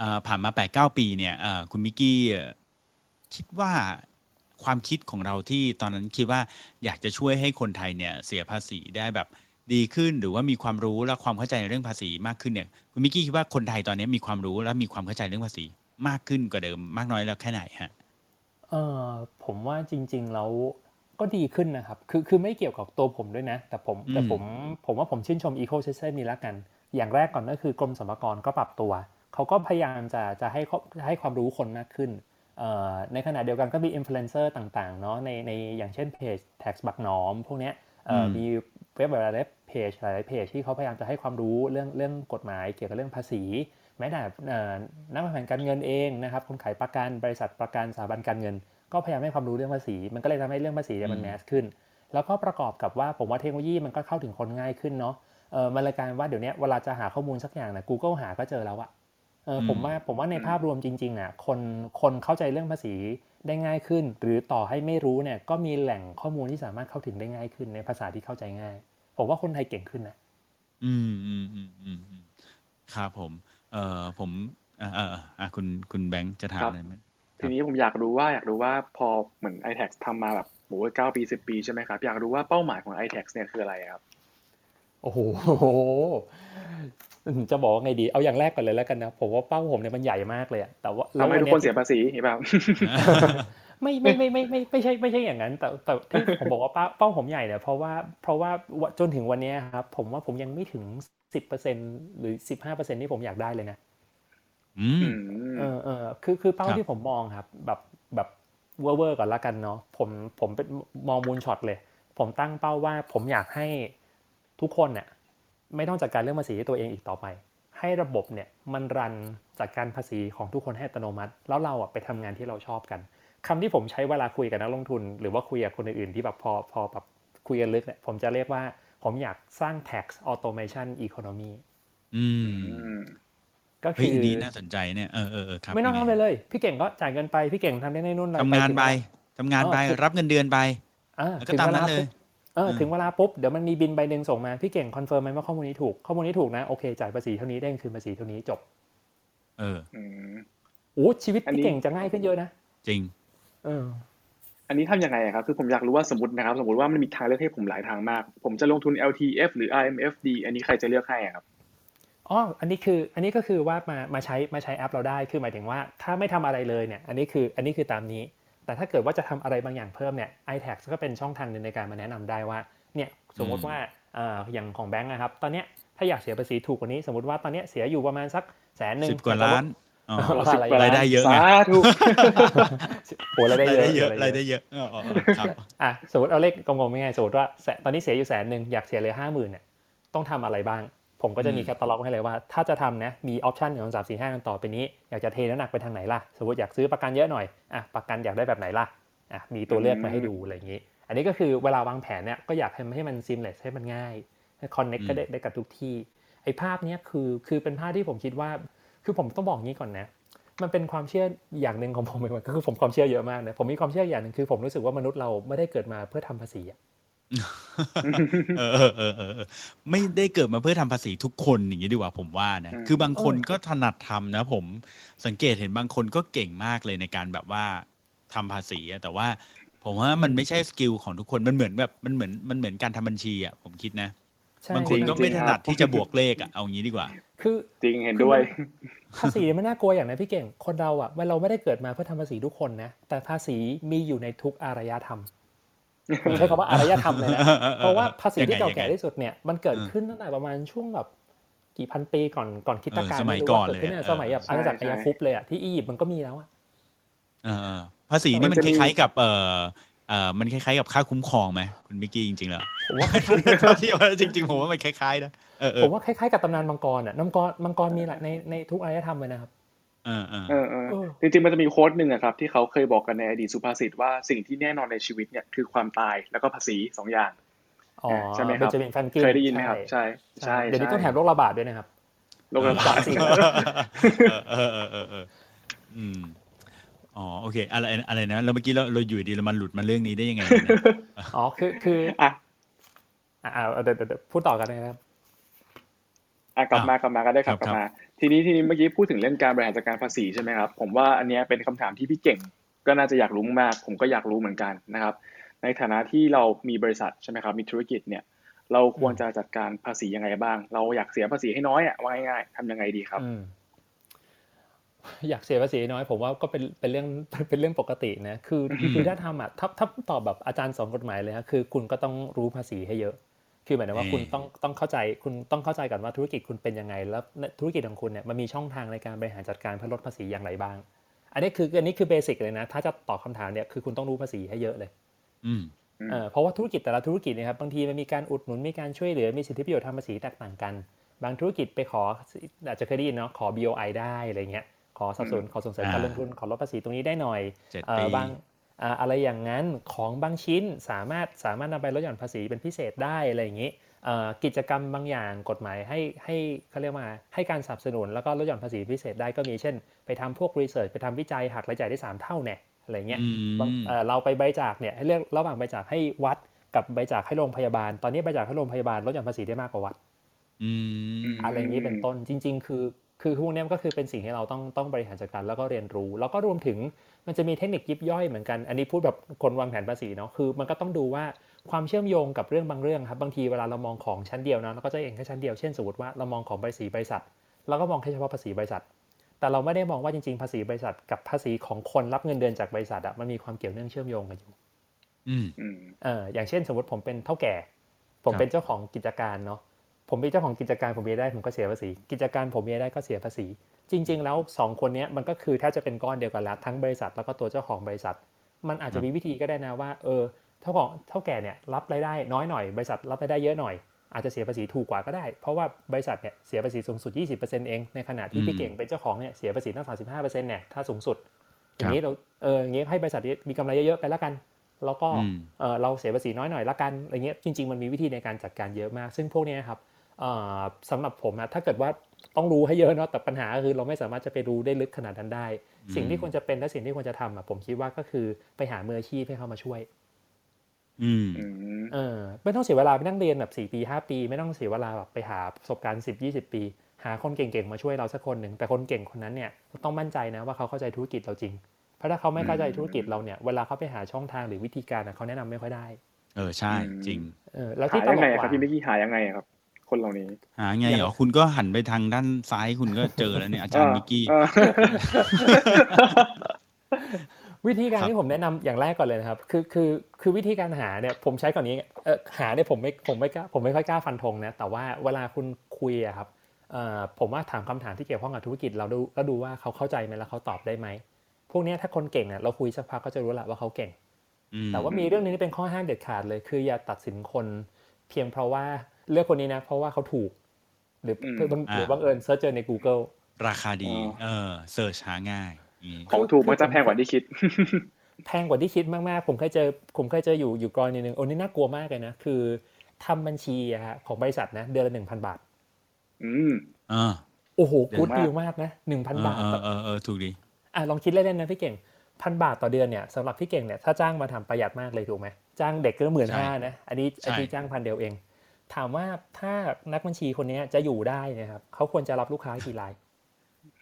อ่าผ่านมาแปดเก้าปีเนี่ยอ่าคุณมิกกี้เอ่อคิดว่า ความคิดของเราที่ตอนนั้นคิดว่าอยากจะช่วยให้คนไทยเนี่ยเสียภาษีได้แบบดีขึ้น หรือว่ามีความรู้และความเข้าใจในเรื่องภาษีมากขึ้นเนี่ยคุณมิกกี้คิดว่าคนไทยตอนนี้มีความรู้และมีความเข้าใจเรื่องภาษีมากขึ้นกว่าเดิมมากน้อยแล้วแค่ไหนฮะเออผมว่าจริงๆแล้วก็ดีขึ้นนะครับ คือคือไม่เกี่ยวกับตัวผมด้วยนะ แต่ผมอืมแต่ผมผมว่าผมชื่นชม Ecosystem นี้ละกัน อย่างแรกก่อนก็คือกรมสรรพากรก็ปรับตัว เขาก็พยายามจะจะให้ข้อให้ความรู้คนมากขึ้นเอ่อ ในขณะเดียวกันก็มีอินฟลูเอนเซอร์ต่างๆเนาะในในอย่างเช่นเพจ TaxBugnoms พวกเนี้ยเอ่ออมมีเว็บหลายๆเพจหลายๆเพจที่เขาพยายามจะให้ความรู้เรื่องเรื่องกฎหมายเกี่ยวกับเรื่องภาษี แม้แต่เอ่อนักวางแผนการเงินเองนะครับคนขายประกันบริษัทประกันสถาบันการเงิน ก็พยายามให้ความรู้เรื่องภาษี มันก็เลยทำให้เรื่องภาษีเนี่ยมันอืม mass ขึ้น แล้วก็ประกอบกับว่าผมว่าเทคโนโลยีมันก็เข้าถึงคนง่ายขึ้นเนาะเออมันเลยกลายเป็นว่าเดี๋ยวนี้เวลาจะหาข้อมูลสักอย่างนะ Google หาก็เจอแล้วอะ เอออมผมว่าผมว่าในภาพรวมจริงๆน่ะคนคนเข้าใจเรื่องภาษีได้ง่ายขึ้น หรือต่อให้ไม่รู้เนี่ยก็มีแหล่งข้อมูลที่สามารถเข้าถึงได้ง่ายขึ้นในภาษาที่เข้าใจง่าย ผมว่าคนไทยเก่งขึ้นนะอืมอืมอืมอืมอืมครับผม เอ่อผมอ่าอ่าอ่าคุณคุณแบงค์จะถามครับอะไรไหมทีนี้ผมอยากรู้ว่าอยากรู้ว่าพอเหมือน iTax ทำมาแบบโหเก้าปีสิบปีใช่ไหมครับ อยากรู้ว่าเป้าหมายของ iTax เนี่ยคืออะไรครับ โอ้โหจะบอกว่าไงดีเอาอย่างแรกก่อนเลยแล้วกันนะผมว่าเป้าผมเนี่ยมันใหญ่มากเลยอะแต่ว่าทำให้ทุกคนเสียภาษีเห็นป่ะไม่ไม่ไม่ไม่ไม่ไม่ใช่ไม่ใช่อย่างนั้น แต่แต่ที่ผมบอกว่าเป้าเป้าผมใหญ่เนี่ยเพราะว่าเพราะว่าจนถึงวันเนี้ยครับผมว่าผมยังไม่ถึงสิบเปอร์เซ็นหรือสิบห้าเปอร์เซ็นที่ผมอยากได้เลยนะอืมอืมเออเออคือคือเป้าครับที่ผมมองครับ แบบแบบเวอร์เวอร์ก่อนละกันเนาะผมผมเป็นมอง moonshot เลย ผมตั้งเป้าว่าผมอยากให้ ทุกคนเนี่ยไม่ต้องจัดการเรื่องภาษีด้วยตัวเองอีกต่อไป ให้ระบบเนี่ยมันรันจัดการภาษีของทุกคนให้อัตโนมัติ แล้วเราอะไปทำงานที่เราชอบกันคำที่ผมใช้เวลาคุยกับนักลงทุน หรือว่าคุยกับคนอื่นๆที่แบบพอพอแบบคุยกันลึกเนี่ยผมจะเรียกว่าผมอยากสร้าง tax automation economy อืมอืมก็เฮ้คืยออันนี้น่าสนใจเนี่ยเออเออเออครับไม่ต้องยังทำงเลยเลย พี่เก่งก็จ่ายเงินไปพี่เก่งทำได้ในนู่นทำงานไปถึทำงานไปอ๋อคือรับเงินเดือนไปอ่าแล้วก็ถึงตามเวนั้ลานเลยปุ๊บ เอออืมถึงเวลาปุ๊บเดี๋ยวมันมีบินใบหนึ่งส่งมาพี่เก่งคอนเฟิร์มไหมว่าข้อมูลนี้ถูกข้อมูลนี้ถูกนะโอเคจ่ายภาษีเท่านี้ได้เงินคืนภาษีเท่านี้จบ เอออืมโอ้ชีวิตอันนี้พี่เก่งจะง่ายขึ้นเยอะนะจริง เออ อันนี้ทำยังไงอะครับคือผมอยากรู้ว่าสมมตินะครับ สมมติว่ามันมีทางเลือกให้ผมหลายทางมาก ผมจะลงทุน LTF หรือ RMFD อันนี้ใครจะเลือกให้อะครับอ๋อ อันนี้คือ อันนี้ก็คือว่ามา มาใช้ มาใช้แอปเราได้ คือหมายถึงว่า ถ้าไม่ทำอะไรเลยเนี่ย อันนี้คือ อันนี้คือตามนี้ แต่ถ้าเกิดว่าจะทำอะไรบางอย่างเพิ่มเนี่ย iTax ก็เป็นช่องทางหนึ่งในการมาแนะนำได้ว่าเนี่ยสมมติว่าอ่าอย่างของแบงก์นะครับ ตอนเนี้ยถ้าอยากเสียภาษีถูกกว่านี้ สมมติว่าตอนเนี้ยเสียอยู่ประมาณสักแสนหนึ่งสิบกว่าล้านอ๋อแต่ว่าสิบกว่รายได้เยอะไงสาธุโอ้รายได้รายเยอะได้เยอะรายได้เยอะอ๋ออ๋อครับอะสมมติเอาเลขกลมๆง่ายๆสมมติว่าแสนตอนนี้เสียอยู่แสนหนึ่งอยากเสียเลยห้าหมื่นเนี่ยต้องทำอะไรบ้าง ผมก็จะมีอืมแคตตาล็อกให้เลยว่า ถ้าจะทำนะมีออปชันหนึ่งสองสามสี่ห้ากันต่อไปนี้ อยากจะเทน้ำหนักไปทางไหนล่ะ สมมติอยากซื้อประกันเยอะหน่อยอะประกันอยากได้แบบไหนล่ะอะมีตัวเลือกมาให้ดูอะไรอย่างนี้ อันนี้ก็คือเวลาวางแผนเนี่ยก็อยากให้ให้มัน seamless ให้มันง่ายให้คอนเน็กอืมก็ได้ได้กับทุกที่ไอ้ภาพเนี้ยคือคือเป็นภาพที่ผมคิดว่า คือผมต้องบอกงี้ก่อนนะ มันเป็นความเชื่ออย่างหนึ่งของผมเหมือนกันก็คือผมความเชื่อเยอะมากนะผมมีความเชื่ออย่างหนึ่งคือ ผมรู้สึกว่ามนุษย์เราไม่ได้เกิดมาเพื่อทำภาษีอะ เออเออเออเออเออไม่ได้เกิดมาเพื่อทำภาษีทุกคนอย่างนี้ดีกว่าผมว่านะอืมคือบางคนก็ถนัดทำนะ ผมสังเกตเห็นบางคนก็เก่งมากเลยในการแบบว่าทำภาษีอะแต่ว่า ผมว่ามันไม่ใช่สกิลของทุกคนมันเหมือนแบบมันเหมือนมันเหมือนการทำบัญชีอะผมคิดนะใช่บางคนก็จริงๆไม่ถนัดครับที่จะบวกเลขอะเอางี้ดีกว่า คือจริงเห็นด้วย ภาษีมันน่ากลัวอย่างนะพี่เก่งคนเราอะเราไม่ได้เกิดมาเพื่อทำภาษีทุกคนนะแต่ภาษีมีอยู่ในทุกอารยธรรมผม ใช้คำว่าอารยธรรมเลยนะเพราะว่าภาษีที่เก่าแก่ที่สุดเนี่ยมันเกิดขึ้นตั้งแต่ประมาณช่วงแบบกี่พันปีก่อนก่อนคริดตการเออสมัยไรู้ก่อนว่ากิดขึ้เลยอะสมัยแบบใช่อาณาจักรใช่อายาคุปเลยอะที่อียิปต์มันก็มีแล้วอะเออภาษีนี่มันมันคจะมีล้ายๆกับเอ่อเอ่อมันคล้ายๆกับค่าคุ้มครองไหมคุณมิกกี้จริงๆแล้วผมว่าที่ว่าจริงๆผมว่ามันคล้ายๆนะเออเอผอมว่าคล้ายๆกับตำนานมังกรอะมังกรมังกรมีหลายในในทุกอารยธรรมเลยนะครับ เออเออเออเออเออจริงๆมันจะมีโค้ดหนึ่งอะครับ ที่เขาเคยบอกกันในอดีตสุภาษิตว่าสิ่งที่แน่นอนในชีวิตเนี่ยคือความตายแล้วก็ภาษีสองอย่างอ๋อใช่ไหมครับเบนจามินแฟรงกินเคยได้ยินไหมครับใช่ใช่เดี๋ยวนี้ใช่ต้องแถมโรคระบาดด้วยนะครับโรคระบาดเออเออเออเอออืมอ๋อโอเคอะไรอะไรนะแล้วเมื่อกี้เราเราอยู่ดีเรามันหลุดมาเรื่องนี้ได้ยังไงเนี่ยอ๋อคือคืออะอ่าอ่าเดี๋ยวเดี๋ยวเดี๋ยวพูดต่อกันนะครับ อะกลับมากลับมาก็ได้ครับคกรับลับมา ทีนี้ทีนี้เมื่อกี้พูดถึงเรื่องการบริหารจัดการภาษีใช่ไหมครับผมว่าอันเนี้ยเป็นคำถามที่พี่เก่ง ก็น่าจะอยากรู้มากๆผมก็อยากรู้เหมือนกันนะครับ ในฐานะที่เรามีบริษัทใช่ไหมครับมีธุรกิจเนี่ย เราควรจะจัดการภาษียังไงบ้าง เราอยากเสียภาษีให้น้อยอะว่าง่ายๆทำยังไงดีครับอืมอยากเสียภาษีน้อยผมว่าก็เป็นเป็นเรื่องเป็นเรื่องปกตินะคือคือถ้าทำอะถ้าถ้าตอบแบบอาจารย์สอนกฎหมายเลยฮะคือคุณก็ต้องรู้ภาษีให้เยอะ คือหมายถึงว่าอืมคุณต้องต้องเข้าใจคุณต้องเข้าใจก่อนว่าธุรกิจคุณเป็นยังไง แล้วธุรกิจของคุณเนี่ยมันมีช่องทางในการบริหารจัดการเพื่อลดภาษีอย่างไรบ้าง อันนี้คืออันนี้คือเบสิกเลยนะ ถ้าจะตอบคำถามเนี่ยคือคุณต้องรู้ภาษีให้เยอะเลย อืมอืมเอ่อเพราะว่าธุรกิจแต่ละธุรกิจเนะครับบางทีมันมีการอุดหนุนมีการช่วยเหลือมีสิทธิประโยชน์ทางภาษีแตกต่างกัน บางธุรกิจไปขออาจจะเคยได้ยินเนาะขอ BOI ได้อะไรเงี้ยขอสนับสนุนขอส่งเสริมการอ่าลงทุนขอลดภาษีตรงนี้ได้หน่อยเจ็ดเอ่ปีอบาง อ่าอะไรอย่างนั้นของบางชิ้นสามารถสามารถนำไปลดหย่อนภาษีเป็นพิเศษได้อะไรอย่างนี้เอ่อกิจกรรมบางอย่างกฎหมายให้ให้เขาเรียกว่าให้การสนับสนุนแล้วก็ลดหย่อนภาษีพิเศษได้ก็มีเช่น ไปทำพวกรีเสิร์ชไปทำวิจัยหักรายจ่ายได้สามเท่าเนี่ยอะไรเงี้ยอืมบางเอ่อเราไปบริจาคเนี่ยให้เลือกระหว่างบริจาคให้วัดกับบริจาคให้โรงพยาบาล ตอนนี้บริจาคให้โรงพยาบาลลดหย่อนภาษีได้มากกว่าวัดอืมอะไรอย่างนี้เป็นต้นจริง ๆ คือคือพวกเนี้ยมันก็คือเป็นสิ่งที่เราต้องต้องบริหารจัดการแล้วก็เรียนรู้ แล้วก็รวมถึง มันจะมีเทคนิคยิบย่อยเหมือนกัน อันนี้พูดแบบคนวางแผนภาษีเนาะ คือมันก็ต้องดูว่าความเชื่อมโยงกับเรื่องบางเรื่องครับ บางทีเวลาเรามองของชั้นเดียวนะเราก็จะเห็นแค่ชั้นเดียว เช่นสมมติว่าเรามองของภาษีบริษัท เราก็มองแค่เฉพาะภาษีบริษัท แต่เราไม่ได้มองว่าจริงๆ ภาษีบริษัท กับภาษีของคนรับเงินเดือนจากบริษัทอะมันมีความเกี่ยวเนื่องเชื่อมโยงกันอยู่ อืมอืมเอออย่างเช่นสมมติผมเป็นเท่าแก่ ผมครับเป็นเจ้าของกิจการเนาะ ผมเป็นเจ้าของกิจการผมมีรายได้ผมก็เสียภาษี กิจการผมมีรายได้ก็เสียภาษี จริง ๆ แล้วสองคนเนี้ยมันก็คือแทบจะเป็นก้อนเดียวกันแล้วทั้งบริษัทแล้วก็ตัวเจ้าของบริษัท มันอาจจะมีวิธีก็ได้นะว่าเออเท่าของเท่าแก่เนี่ยรับรายได้น้อยหน่อยบริษัทรับรายได้เยอะหน่อยอาจจะเสียภาษีถูกกว่าก็ได้ เพราะว่าบริษัทเนี่ยเสียภาษีสูงสุด 20%เองในขณะที่อืมพี่เก่งเป็นเจ้าของเนี่ยเสียภาษีตั้ง35%เนี่ยถ้าสูงสุดอครับย่างนี้เราเอออย่างนี้ให้บริษัทนี้มีกำไรเยอะๆไปแล้วกัน แล้วก็อืมเออเราเสียภาษีน้อยหน่อยละกันอะไรเงี้ยจริง ๆ มันมีวิธีในการจัดการเยอะมาก ซึ่งพวกเนี้ยครับเอ่อ สำหรับผมนะถ้าเกิดว่าต้องรู้ให้เยอะเนาะแต่ปัญหาก็คือเราไม่สามารถจะไปรู้ได้ลึกขนาดนั้นได้อืมสิ่งที่ควรจะเป็นและสิ่งที่ควรจะทำอะผมคิดว่าก็คือไปหามืออาชีพให้เขามาช่วยอืมอืมเออไม่ต้องเสียเวลาไปนั่งเรียนแบบ4ปี5ปี ไม่ต้องเสียเวลาแบบไปหาประสบการณ์10 20ปี หาคนเก่งๆมาช่วยเราสักคนหนึ่งแต่คนเก่งคนนั้นเนี่ยต้องมั่นใจนะว่าเขาเข้าใจธุรกิจเราจริง เพราะถ้าเขาไม่เข้าใจธุรกิจเราเนี่ยเวลาเขาไปหาช่องทางหรือวิธีการอะเขาแนะนำไม่ค่อยได้ เออใช่จริง เออแล้วหาที่ตยังลไงกอะกครับว่าพี่มิกกี้หายังไงอะครับ คนเหล่านี้หาไงเหรอคุณก็หันไปทางด้านซ้ายคุณก็เจอแล้วเนี่ยอาจารย์มิกกี้เออวิธีการครับที่ผมแนะนำอย่างแรกก่อนเลยนะครับ คือคือคือวิธีการหาเนี่ยผมใช้ก่อนนี้เออหาเนี่ยผมไม่ผมไม่กล้าผมไม่ค่อยกล้าฟันธงนะแต่ว่าเวลาคุณคุยอะครับเอ่อผมว่าถามคำถามที่เกี่ยวข้องกับธุรกิจเราดูแล้วดูว่าเขาเข้าใจไหมแล้วเขาตอบได้ไหมพวกเนี้ยถ้าคนเก่งอะเราคุยสักพักก็จะรู้แหละว่าเขาเก่งอืมแต่ว่ามีเรื่องหนึงที่เป็นข้อห้ามเด็ดขาดเลย คืออย่าตัดสินคน เพียงเพราะว่า เลือกคนนี้นะ เพราะว่าเขาถูก หรืออืมเพื่อบางหรือบังเอิญ search เจอใน Google ราคาดีอ๋อเออ search หาง่ายอย่างงี้ของถูกมันจะแพงกว่าที่คิด แพงกว่าที่คิดมากๆ ผมเคยเจอ ผมเคยเจออยู่อยู่กรณีหนึ่งโอ้นี่น่ากลัวมากเลยนะ คือทำบัญชีอะฮะของบริษัทนะ เดือนละหนึ่งพันบาท อืมเออโอ้โหเดือนกูดมากดีลมากนะหนึ่งพันบาทเออเออเออถูกดี อะลองคิดเล่นๆนะพี่เก่งพันบาทต่อเดือนเนี่ยสำหรับพี่เก่งเนี่ยถ้าจ้างมาทำประหยัดมากเลยถูกไหมจ้างเด็กก็หมื่นใช่ห้านะ อันนี้ใช่อันนี้จ้างพันเดียวเอง ถามว่าถ้านักบัญชีคนเนี้ยจะอยู่ได้เนะครับเขาควรจะรับลูกค้ากี่ราย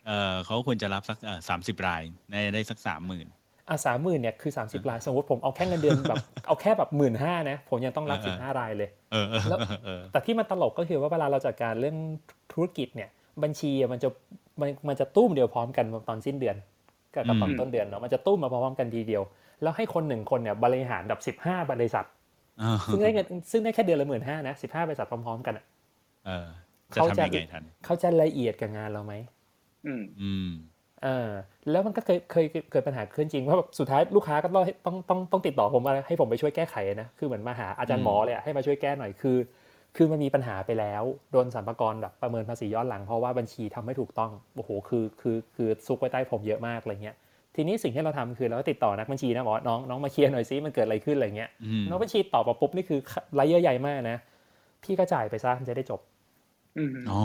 เออเขาควรจะรับสักเออสามสิบรายได้ได้สักสามหมื่นอะสามหมื่นเนี่ยคือ30รายสมมติผมเอาแค่เงินเดือนแบบเอาแค่แบบหมื่นห้านะผมยังต้องรับเออสิบห้ารายเลยเออเออแล้วเออแต่ที่มันตลกก็คือว่าเวลาเราจัดการเรื่องธุรกิจเนี่ย บัญชีอะมันจะมันมันจะตุ้มเดียวพร้อมกันตอนสิ้นเดือนกับกับตอนต้นเดือนเนาะมันจะตุ้มมาพร้อมกันทีเดียว แล้วให้คนหนึ่งคนเนี่ยบริหารแบบสิบห้าบริษัทเออ ซึ่งได้เงินซึ่งได้แค่เดือนละหมื่นห้านะสิบห้าบริษัทพร้อมๆกันอะเออจะเขาทำจะยังไงทันเขาจะละเอียดกับงานเราไหมอืมอืมเเออแล้วมันก็เคยเคยเกิดปัญหาขึ้นจริงว่าแบบสุดท้ายลูกค้าก็ต้องต้องต้องต้องติดต่อผมมาให้ผมไปช่วยแก้ไขนะคือเหมือนมาหาอาจารย์หมอเลยอะให้มาช่วยแก้หน่อยคือ คือมันมีปัญหาไปแล้วโดนสรรพากรแบบประเมินภาษีย้อนหลังเพราะว่าบัญชีทำไม่ถูกต้องโอ้โหคือคือคือซุกไว้ใต้ผมเยอะมากอะไรเงี้ย ทีนี้สิ่งที่เราทำคือเราก็ติดต่อนักบัญชีนะบอกว่าน้องน้องมาเคลียร์หน่อยซิมันเกิดอะไรขึ้นอะไรเงี้ยอืมน้องบัญชีตอบมาปุ๊บนี่คือรายเยอะใหญ่มากนะ พี่ก็จ่ายไปซะมันจะได้จบอืมอ๋อ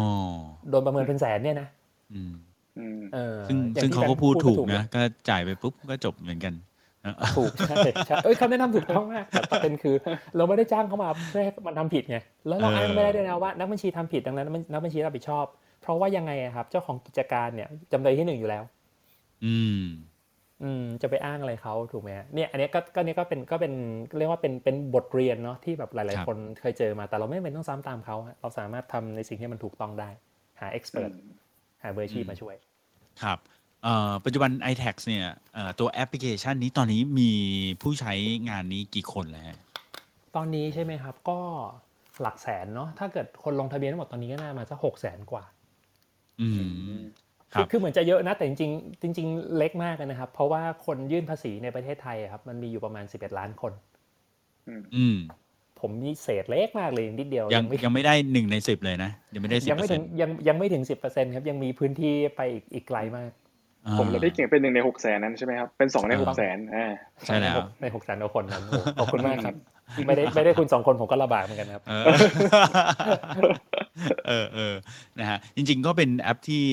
โดนประเมินเป็นแสนเนี่ยนะอืมอืมเออซึ่งอย่ซึ่งที่เขาก็แบงค์พูดถูกเลยนะก็จ่ายไปปุ๊บก็จบเหมือนกันเออถูกใช่ใช่เอ้ยคำแนะนำถูกต้องมากแต่ประเด็นคือ เราไม่ได้จ้างเขามาเพื่อให้มันทำผิดไงแล้วเราอ้างไม่ได้ด้วยนะว่านักบัญชีทำผิดดังนั้นนักบัญชีรับผิดชอบ เพราะว่ายังไงอะครับ เจ้าของกิจการเนี่ยจำเลยที่หนึ่งอยู่แล้ว อืม อืมจะไปอ้างอะไรเขาถูกไหมฮะเนี่ยอันเนี้ยก็ก็เนี่ยก็เป็นก็เป็นเรียกว่าเป็นเป็นบทเรียนเนาะที่แบบหคลายรับๆคนเคยเจอมาแต่เราไม่จำเป็นต้องซ้ำตามเขาฮะเราสามารถทำในสิ่งที่มันถูกต้องได้ หาเอ็กซ์เพรสหาเบอร์อาชีพมาช่วย ครับเอ่อปัจจุบัน iTax เนี่ยเอ่อตัวแอปพลิเคชันนี้ตอนนี้มีผู้ใช้งานนี้กี่คนแล้วฮะตอนนี้ใช่ไหมครับ ก็หลักแสนเนาะถ้าเกิดคนลงทะเบียนทั้งหมดตอนนี้ก็น่ามาสักหกแสนกว่าอืม คคืรัอบคือเหมือนจะเยอะนะแต่จริงๆจริง ๆ เล็กมากเลยนะครับ เพราะว่าคนยื่นภาษีในประเทศไทยอะครับ มันมีอยู่ประมาณ 11 ล้านคน อืมผมมีเศษเล็กมากเลยนิดเดียว ยังไม่ยังไม่ได้หนึ่งในสิบเลยนะ ยังไม่ได้สิบยังเปอไม่ร์เซ็ถึนงต์ยังยังไม่ถึง10%ครับยังมีพื้นที่ไปอีกอีกไกลมาก ผมและพี่เก่งเป็นหนึ่งในหกแสนนั้นใช่ไหมครับเป็นสองในหกแสนอ่าใช่แล้วในหกแสนกว่าคนนั้นโอ้โหขอบคุณมากครับไม่ได้ไม่ได้คุณสองคนผมก็ลำบากเหมือนกันครับเออเออเออนะฮะจริง ๆ ก็เป็นแอปที่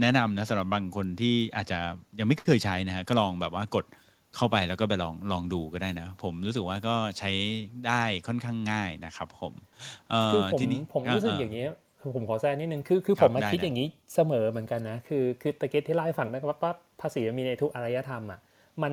แนะนำนะสำหรับบางคนที่อาจจะยังไม่เคยใช้นะฮะก็ลองแบบว่ากดเข้าไปแล้วก็ไปลองลองดูก็ได้นะ ผมรู้สึกว่าก็ใช้ได้ค่อนข้างง่ายนะครับผมเอคืออผมทีนี้ผมรู้สึกเอย่างนี้คือ ผมขอแทรกนิดนึงคือคือคผรับมมาได้คิดได้อย่างนี้เสมอเหมือนกันนะ คือคือตะเกียที่เล่าให้ฟังนะครับว่าภาษีมันมีในทุกอารยธรรมอะมัน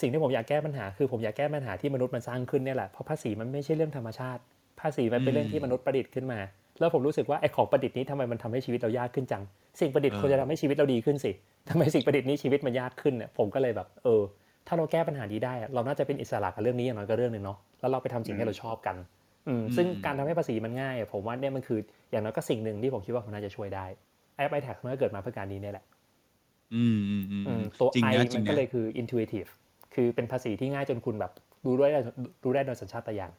สิ่งที่ผมอยากแก้ปัญหา คือผมอยากแก้ปัญหาที่มนุษย์มันสร้างขึ้นเนี่ยแหละเพราะภาษีมันไม่ใช่เรื่องธรรมชาติ ภาษีมันเป็นเรื่องที่มนุษย์ประดิษฐ์ขึ้นมา แล้วผมรู้สึกว่าไอ้ของประดิษฐ์นี้ทำไมมันทำให้ชีวิตเรายากขึ้นจัง สิ่งประดิษฐ์เออควรจะทำให้ชีวิตเราดีขึ้นสิทำไมสิ่งประดิษฐ์นี้ชีวิตมันยากขึ้นเนี่ยผมก็เลยแบบเออ ถ้าเราแก้ปัญหานี้ได้อะเราน่าจะเป็นอิสระกับเรื่องนี้อย่างน้อยก็เรื่องหนึ่งเนาะแล้วเราไปทำสิ่งที่เราชอบกันอืม ซึ่งการทำให้ภาษีมันง่ายอะผมว่าเนี่ยมันคืออย่างน้อยก็สิ่งหนึ่งที่ผมคิดว่ามันน่าจะช่วยได้แอป iTax มันก็เกิดมาเพื่อการนี้เนี่ยแหละอืมอืมอืมอืมตัวจริง I นะจริมังนก็นะเลยคือ intuitive คือเป็นภาษีที่ง่ายจนคุณแบบรู้ได้รู้ได้โดยสัญชาตญาณ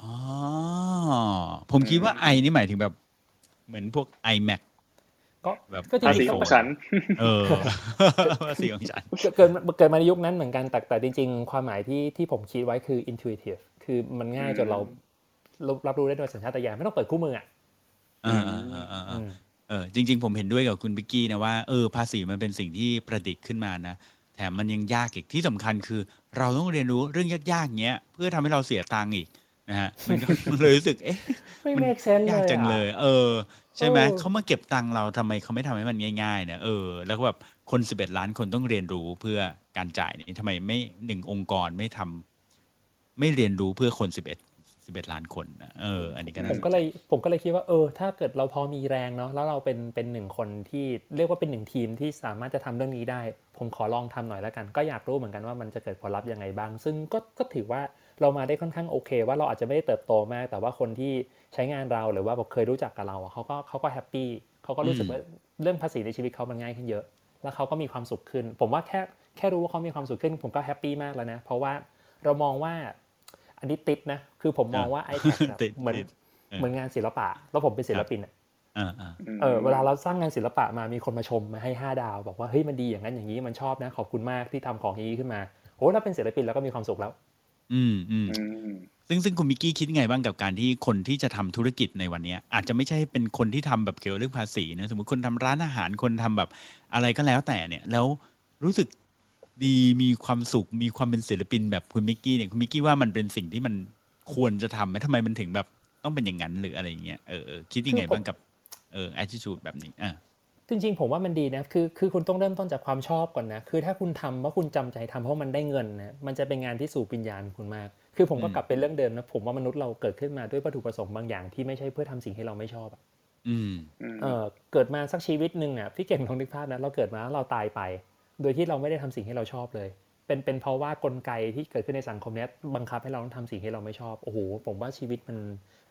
อ๋อผมคิดว่าไอนี่หมายถึงแบบ เหมือนพวก iMac ก็แบบก็จภาริษีงๆขก็องเป็นฉัน เออภาษีของฉัน เกิดเกิดมาในยุคนั้นเหมือนกันแต่แต่จริง ๆ ความหมายที่ที่ผมคิดไว้คือ intuitive คือมันง่ายจนเรา รับรู้ได้โดยสัญชาตญาณไม่ต้องเปิดคู่มืออะอ่าอ่าอ่าอ่าอืมเออจริง ๆ ผมเห็นด้วยกับคุณบิ๊กกี้นะว่าเออภาษีมันเป็นสิ่งที่ประดิษฐ์ขึ้นมานะแถมมันยังยากอีกที่สำคัญคือ เราต้องเรียนรู้เรื่องยากๆเงี้ย เพื่อทำให้เราเสียตังค์อีกนะฮะมันก็เลยรู้สึกเอ๊ะไม่มัน make sense เลยยากจังอะเลย เออ ใช่ไหมเออเขามาเก็บตังค์เราทำไมเขาไม่ทำให้มันง่ายๆเนี่ยเออแล้วก็แบบคนสิบเอ็ดล้านคนต้องเรียนรู้เพื่อการจ่ายนี่ทำไมไม่หนึ่งองค์กรไม่ทำไม่เรียนรู้เพื่อคนสิบเอ็ด สิบเอ็ดล้านคนนะเออ อันนี้ก็น่าผสมนก็ใจเลยผมก็เลยคิดว่าเออ ถ้าเกิดเราพอมีแรงเนาะแล้วเราเป็นเป็นหนึ่งคนที่เรียกว่าเป็นหนึ่งทีมที่สามารถจะทำเรื่องนี้ได้ ผมขอลองทำหน่อยแล้วกัน ก็อยากรู้เหมือนกันว่ามันจะเกิดผลลัพธ์ยังไงบ้าง ซึ่งก็ก็ถือว่าเรามาได้ค่อนข้างโอเค ว่าเราอาจจะไม่ได้เติบโตมาก แต่ว่าคนที่ใช้งานเราหรือว่าแบบเคยรู้จักกับเราอะเขาก็เขาก็ happy เขาก็รู้สึกว่าเรื่องภาษีในชีวิตเขามันง่ายขึ้นเยอะ แล้วเขาก็มีความสุขขึ้น ผมว่าแค่แค่รู้ว่าเขามีความสุขขึ้น ผมก็ happy มากแล้วนะเพราะว่าเรามองว่า อันนี้ติสต์นะ คือผมมองว่า iTax เหมือนติสต์เออเหมือนงานศิลปะ แล้วผมเป็นศิลปินอะอ่าอ่าเออเวลาเราสร้างงานศิลปะมามีคนมาชมมาให้ 5 ดาว บอกว่าเฮ้ยมันดีอย่างนั้นอย่างนี้มันชอบนะขอบคุณมากที่ทำของอย่างนี้ขึ้นมาโหเราเป็นศิลปินแล้วก็มีความสุขแล้ว อืมอืมอืมซึ่งซึ่งคุณมิกกี้คิดไงบ้างกับการที่คนที่จะทำธุรกิจในวันเนี้ยอาจจะไม่ใช่เป็นคนที่ทำแบบเกี่ยวกับเรื่องภาษีนะสมมติคนทำร้านอาหารคนทำแบบอะไรก็แล้วแต่เนี่ย แล้วรู้สึก ดีมีความสุขมีความเป็นศิลปินแบบคุณมิกกี้เนี่ยคุณมิกกี้ว่ามันเป็นสิ่งที่มันควรจะทำไหมทำไมมันถึงแบบต้องเป็นอย่างนั้นหรืออะไรอย่างเงี้ยเออเออคิดยังไงคือผมบ้างกับเออ attitude แบบนี้อ่าจริงๆผมว่ามันดีนะคือคือคุณต้องเริ่มต้นจากความชอบก่อนนะคือถ้าคุณทำว่าคุณจำใจทำเพราะมันได้เงินนะมันจะเป็นงานที่สู่ปิญญาณคุณมาก คือผมก็อืมกลับเป็นเรื่องเดิมนะผมว่ามนุษย์เราเกิดขึ้นมาด้วยวัตถุประสงค์บางอย่างที่ไม่ใช่เพื่อทำสิ่งที่เราไม่ชอบอะอืมอืมเออเกิดมาสักชีวิตหนึ่งอะพี่เก่งลองนึกภาพนะเราเกิดมาแล้วเราตายไป โดยที่เราไม่ได้ทำสิ่งที่เราชอบเลย เป็นเป็นเพราะว่ากลไกที่เกิดขึ้นในสังคมเนี้ยบังคับให้เราต้องทำสิ่งที่เราไม่ชอบ โอ้โห ผมว่าชีวิตมัน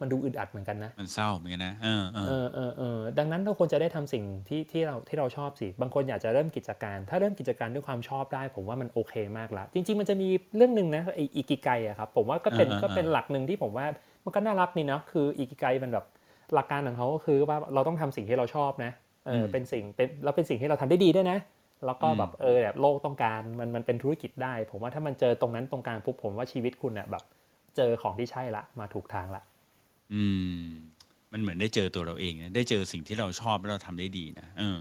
มันดูอึดอัดเหมือนกันนะ มันเศร้าเหมือนกันนะ เออเอเอออเออเออดังนั้นเราควรจะได้ทำสิ่งที่ที่เราที่เราชอบสิ บางคนอยากจะเริ่มกิจการ ถ้าเริ่มกิจการด้วยความชอบได้ ผมว่ามันโอเคมากละ จริง ๆ มันจะมีเรื่องหนึ่งนะไออิกิไกอะครับ ผมว่าก็เป็นก็เป็นหลักหนึ่งที่ผมว่ามันก็น่ารักนี่เนาะ คืออิกิไกมันแบบหลักการของเขาก็คือว่าเราต้องทำสิ่งที่เราชอบนะ เออ เป็นสิ่งเป็นเราเป็นสิ่งที่เราทำได้ดีด้วยนะ แล้วก็แบบเออแบบโลกต้องการมันมันเป็นธุรกิจได้ ผมว่าถ้ามันเจอตรงนั้นตรงกลางปุ๊บผมว่าชีวิตคุณเนี่ยแบบ เจอของที่ใช่ละมาถูกทางละ อืม มันเหมือนได้เจอตัวเราเองนะได้เจอสิ่งที่เราชอบแล้วเราทำได้ดีนะเออ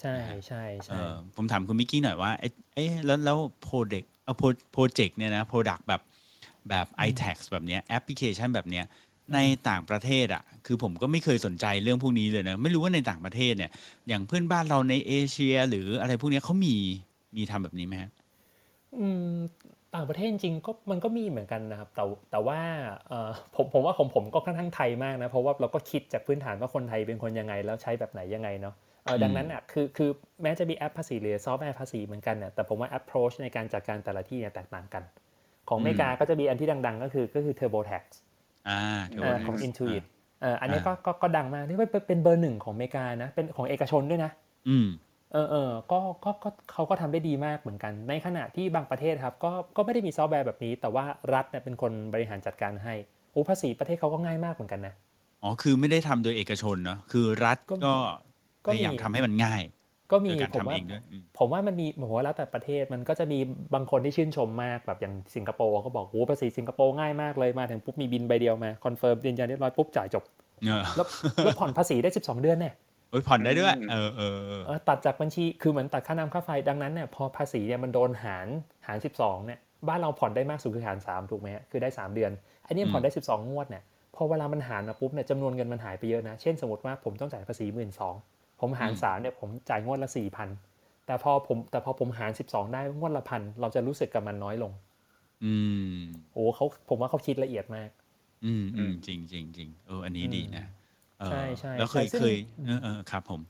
ใช่ใช่เอใช่อผมถามคุณมิกกี้หน่อยว่าเอ๊ะเอ๊ะแล้วแล้ว project เอา project เนี่ยนะ product แบบแบบ iTax แบบเนี้ยแอปพลิเคชันแบบเนี้ย ในต่างประเทศอะ คือผมก็ไม่เคยสนใจเรื่องพวกนี้เลยนะ ไม่รู้ว่าในต่างประเทศเนี่ย อย่างเพื่อนบ้านเราในเอเชีย หรืออะไรพวกเนี้ยเขามีมีทำแบบนี้ไหมฮะอืมต่างประเทศจริงๆก็มันก็มีเหมือนกันนะครับ แต่แต่ว่าเออผมผมว่าของผมก็ค่อนข้างไทยมากนะ เพราะว่าเราก็คิดจากพื้นฐานว่าคนไทยเป็นคนยังไง แล้วใช้แบบไหนยังไงเนาะเออดังนั้นอะคือคือแม้จะมีแอปภาษีหรือซอฟต์แวร์ภาษีเหมือนกันเนี่ยแต่ผมว่า approach ในการจัดการแต่ละที่เนี่ยแตกต่างกัน ของอเมริกาก็จะมีอันที่ดัง ๆ ก็คือก็คือ TurboTax อ่าเดี๋ยวเอ่อนะของ Intuit เอ่ออันนี้อ่าก็ก็ก็ดังมากนี่เป็นเป็นเบอร์หนึ่งของอเมริกานะเป็นของเอกชนด้วยนะ อืมเออเออก็ก็ก็เขาก็ทำได้ดีมากเหมือนกัน ในขณะที่บางประเทศครับ ก็ก็ไม่ได้มีซอฟต์แวร์แบบนี้ แต่ว่ารัฐเนี่ยเป็นคนบริหารจัดการให้โอ้ภาษีประเทศเขาก็ง่ายมากเหมือนกันนะอ๋อคือไม่ได้ทำโดยเอกชนเนาะคือรัฐก็ก็ก็พมียายามทำให้มันง่าย ก็มีโดยการผมทำว่าเองด้วยอืมผมว่ามันมีผมว่าแล้วแต่ประเทศมันก็จะมีบางคนที่ชื่นชมมากแบบอย่างสิงคโปร์เขาบอกโอ้ภาษีสิงคโปร์ง่ายมากเลยมาถึงปุ๊บมีบินใบเดียวมา confirm ยืนยันเรียบร้อยปุ๊บจ่ายจบเออแล้วแล้วผ่อนภาษีได้ 12 เดือนเนี่ยโอ้ยผ่อนได้ด้วยอืมเออเออเออเออตัดจากบัญชีคือเหมือนตัดค่าน้ำค่าไฟดังนั้นเนี่ยพอภาษีเนี่ยมันโดนหารหาร 12เนี่ยบ้านเราผ่อนได้มากสุดคือหาร3ถูกไหมฮะคือได้ 3 เดือนอันนี้ผ่อนได้ 12 งวดเนี่ยพอเวลามันหารมาปุ๊บเนี่ยจำนวนเงินมันหายไปเยอะนะ เช่นสมมติว่าผมต้องจ่ายภาษีหมื่นสอง ผมหารสามเนี่ยผมจ่ายงวดละสี่พันแต่พอผมแต่พอผมหาร12ได้งวดละพันเราจะรู้สึกกับมันน้อยลง อืมโอ้เขาผมว่าเขาคิดละเอียดมาก อืมอืมอืมจริงจริงจริงเอออันนี้ดีนะเออใช่ใช่แล้วเคยใช่ซึ่งเคยเออเออครับผม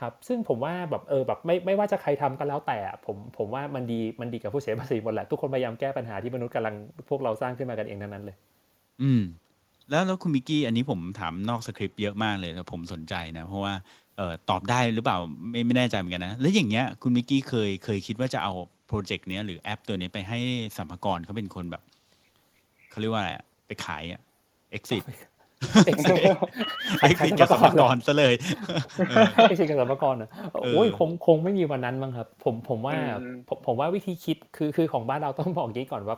ครับซึ่งผมว่าแบบเออแบบไม่ไม่ว่าจะใครทำก็แล้วแต่อะผมผมว่ามันดีมันดีกับผู้เสียภาษีหมดแหละทุกคนพยายามแก้ปัญหาที่มนุษย์กำลังพวกเราสร้างขึ้นมากันเองทั้งนั้นเลย อืม แล้วแล้วคุณมิกกี้อันนี้ผมถามนอกสคริปต์เยอะมากเลยแล้วผมสนใจนะ เพราะว่าเออตอบได้หรือเปล่าไม่ไม่แน่ใจเหมือนกันนะ แล้วอย่างเงี้ยคุณมิกกี้เคยเคยคิดว่าจะเอา project เนี้ยหรือแอปตัวนี้ไปให้สรรพากรเขาเป็นคนแบบเขาเรียกว่าอะไรอะไปขายอะ exit เอ็กซ์ exit กับสัมภากระซะเลยเออเอ็กซ์กับสรรพากรนะโอ้ยคงคงไม่มีวันนั้นมั้งครับ ผมผมว่าอืมผมผมว่าวิธีคิดคือคือของบ้านเราต้องบอกอย่างนี้ก่อนว่า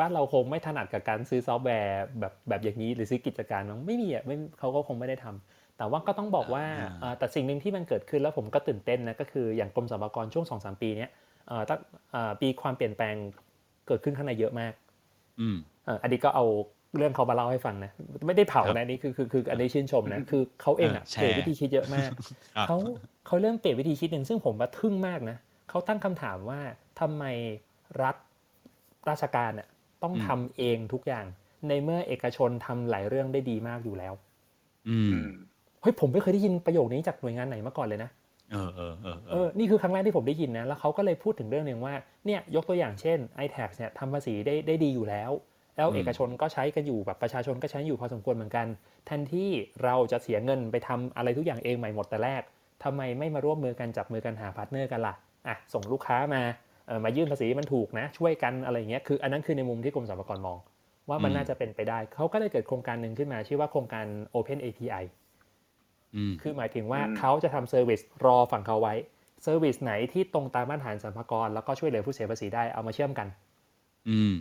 บ้านเราคงไม่ถนัดกับการซื้อซอฟต์แวร์แบบแบบอย่างนี้หรือซื้อกิจการมั้งไม่มีอะไม่เขาก็คงไม่ได้ทำแต่ว่าก็ต้องบอกว่าอ่าเอ่อแต่สิ่งหนึ่งที่มันเกิดขึ้นแล้วผมก็ตื่นเต้นนะก็คืออย่างกรมสรรพากรช่วงสองสามปีเนี้ยเอ่อตั้งเอ่อปีความเปลี่ยนแปลงเกิดขึ้นข้างในเยอะมากอืมเอ่ออันนี้ก็เอา เรื่องเขามาเล่าให้ฟังนะไม่ได้เผาครับนะอันนี่คือคือคืออันนี้ชื่นชมนะคือเขาเองอะเออแชเปลี่ยนร์วิธีคิดเยอะมากครับเขาเขาเริ่มเปลี่ยนวิธีคิดหนึ่งซึ่งผมว่าทึ่งมากนะเขาตั้งคำถามว่าทำไมรัฐราชการอะต้องทำเองทุกอย่าง ในเมื่อเอกชนทำหลายเรื่องได้ดีมากอยู่แล้วอืมอืมเฮ้ยผมไม่เคยได้ยินประโยคนี้จากหน่วยงานไหนมาก่อนเลยนะเออเออเออเอเอออ นี่คือครั้งแรกที่ผมได้ยินนะ แล้วเขาก็เลยพูดถึงเรื่องหนึ่งว่า เนี่ยยกตัวอย่างเช่น iTax เนี่ยทำภาษีได้ได้ดีอยู่แล้ว แล้วเอกชนก็ใช้กันอยู่แบบประชาชนก็ใช้อยู่พอสมควรเหมือนกันแทนที่เราจะเสียเงินไปทำอะไรทุกอย่างเองใหม่หมดแต่แรกทำไมไม่มาร่วมมือกันจับมือกันหา partner กันล่ะอะส่งลูกค้ามาเออมายื่นภาษีมันถูกนะ ช่วยกันอะไรอย่างเงี้ยคืออันนั้นคือในมุมที่กรมสรรพากรมอง ว่ามันน่าจะเป็นไปได้ เขาก็เลยเกิดโครงการหนึ่งขึ้นมา ชื่อว่าโครงการ Open API อืมคือหมายถึงว่าอืมเขาจะทำ service รอฝั่งเขาไว้ service ไหนที่ตรงตามมาตรฐานสรรพากรแล้วก็ช่วยเหลือผู้เสียภาษีได้เอามาเชื่อมกัน อืม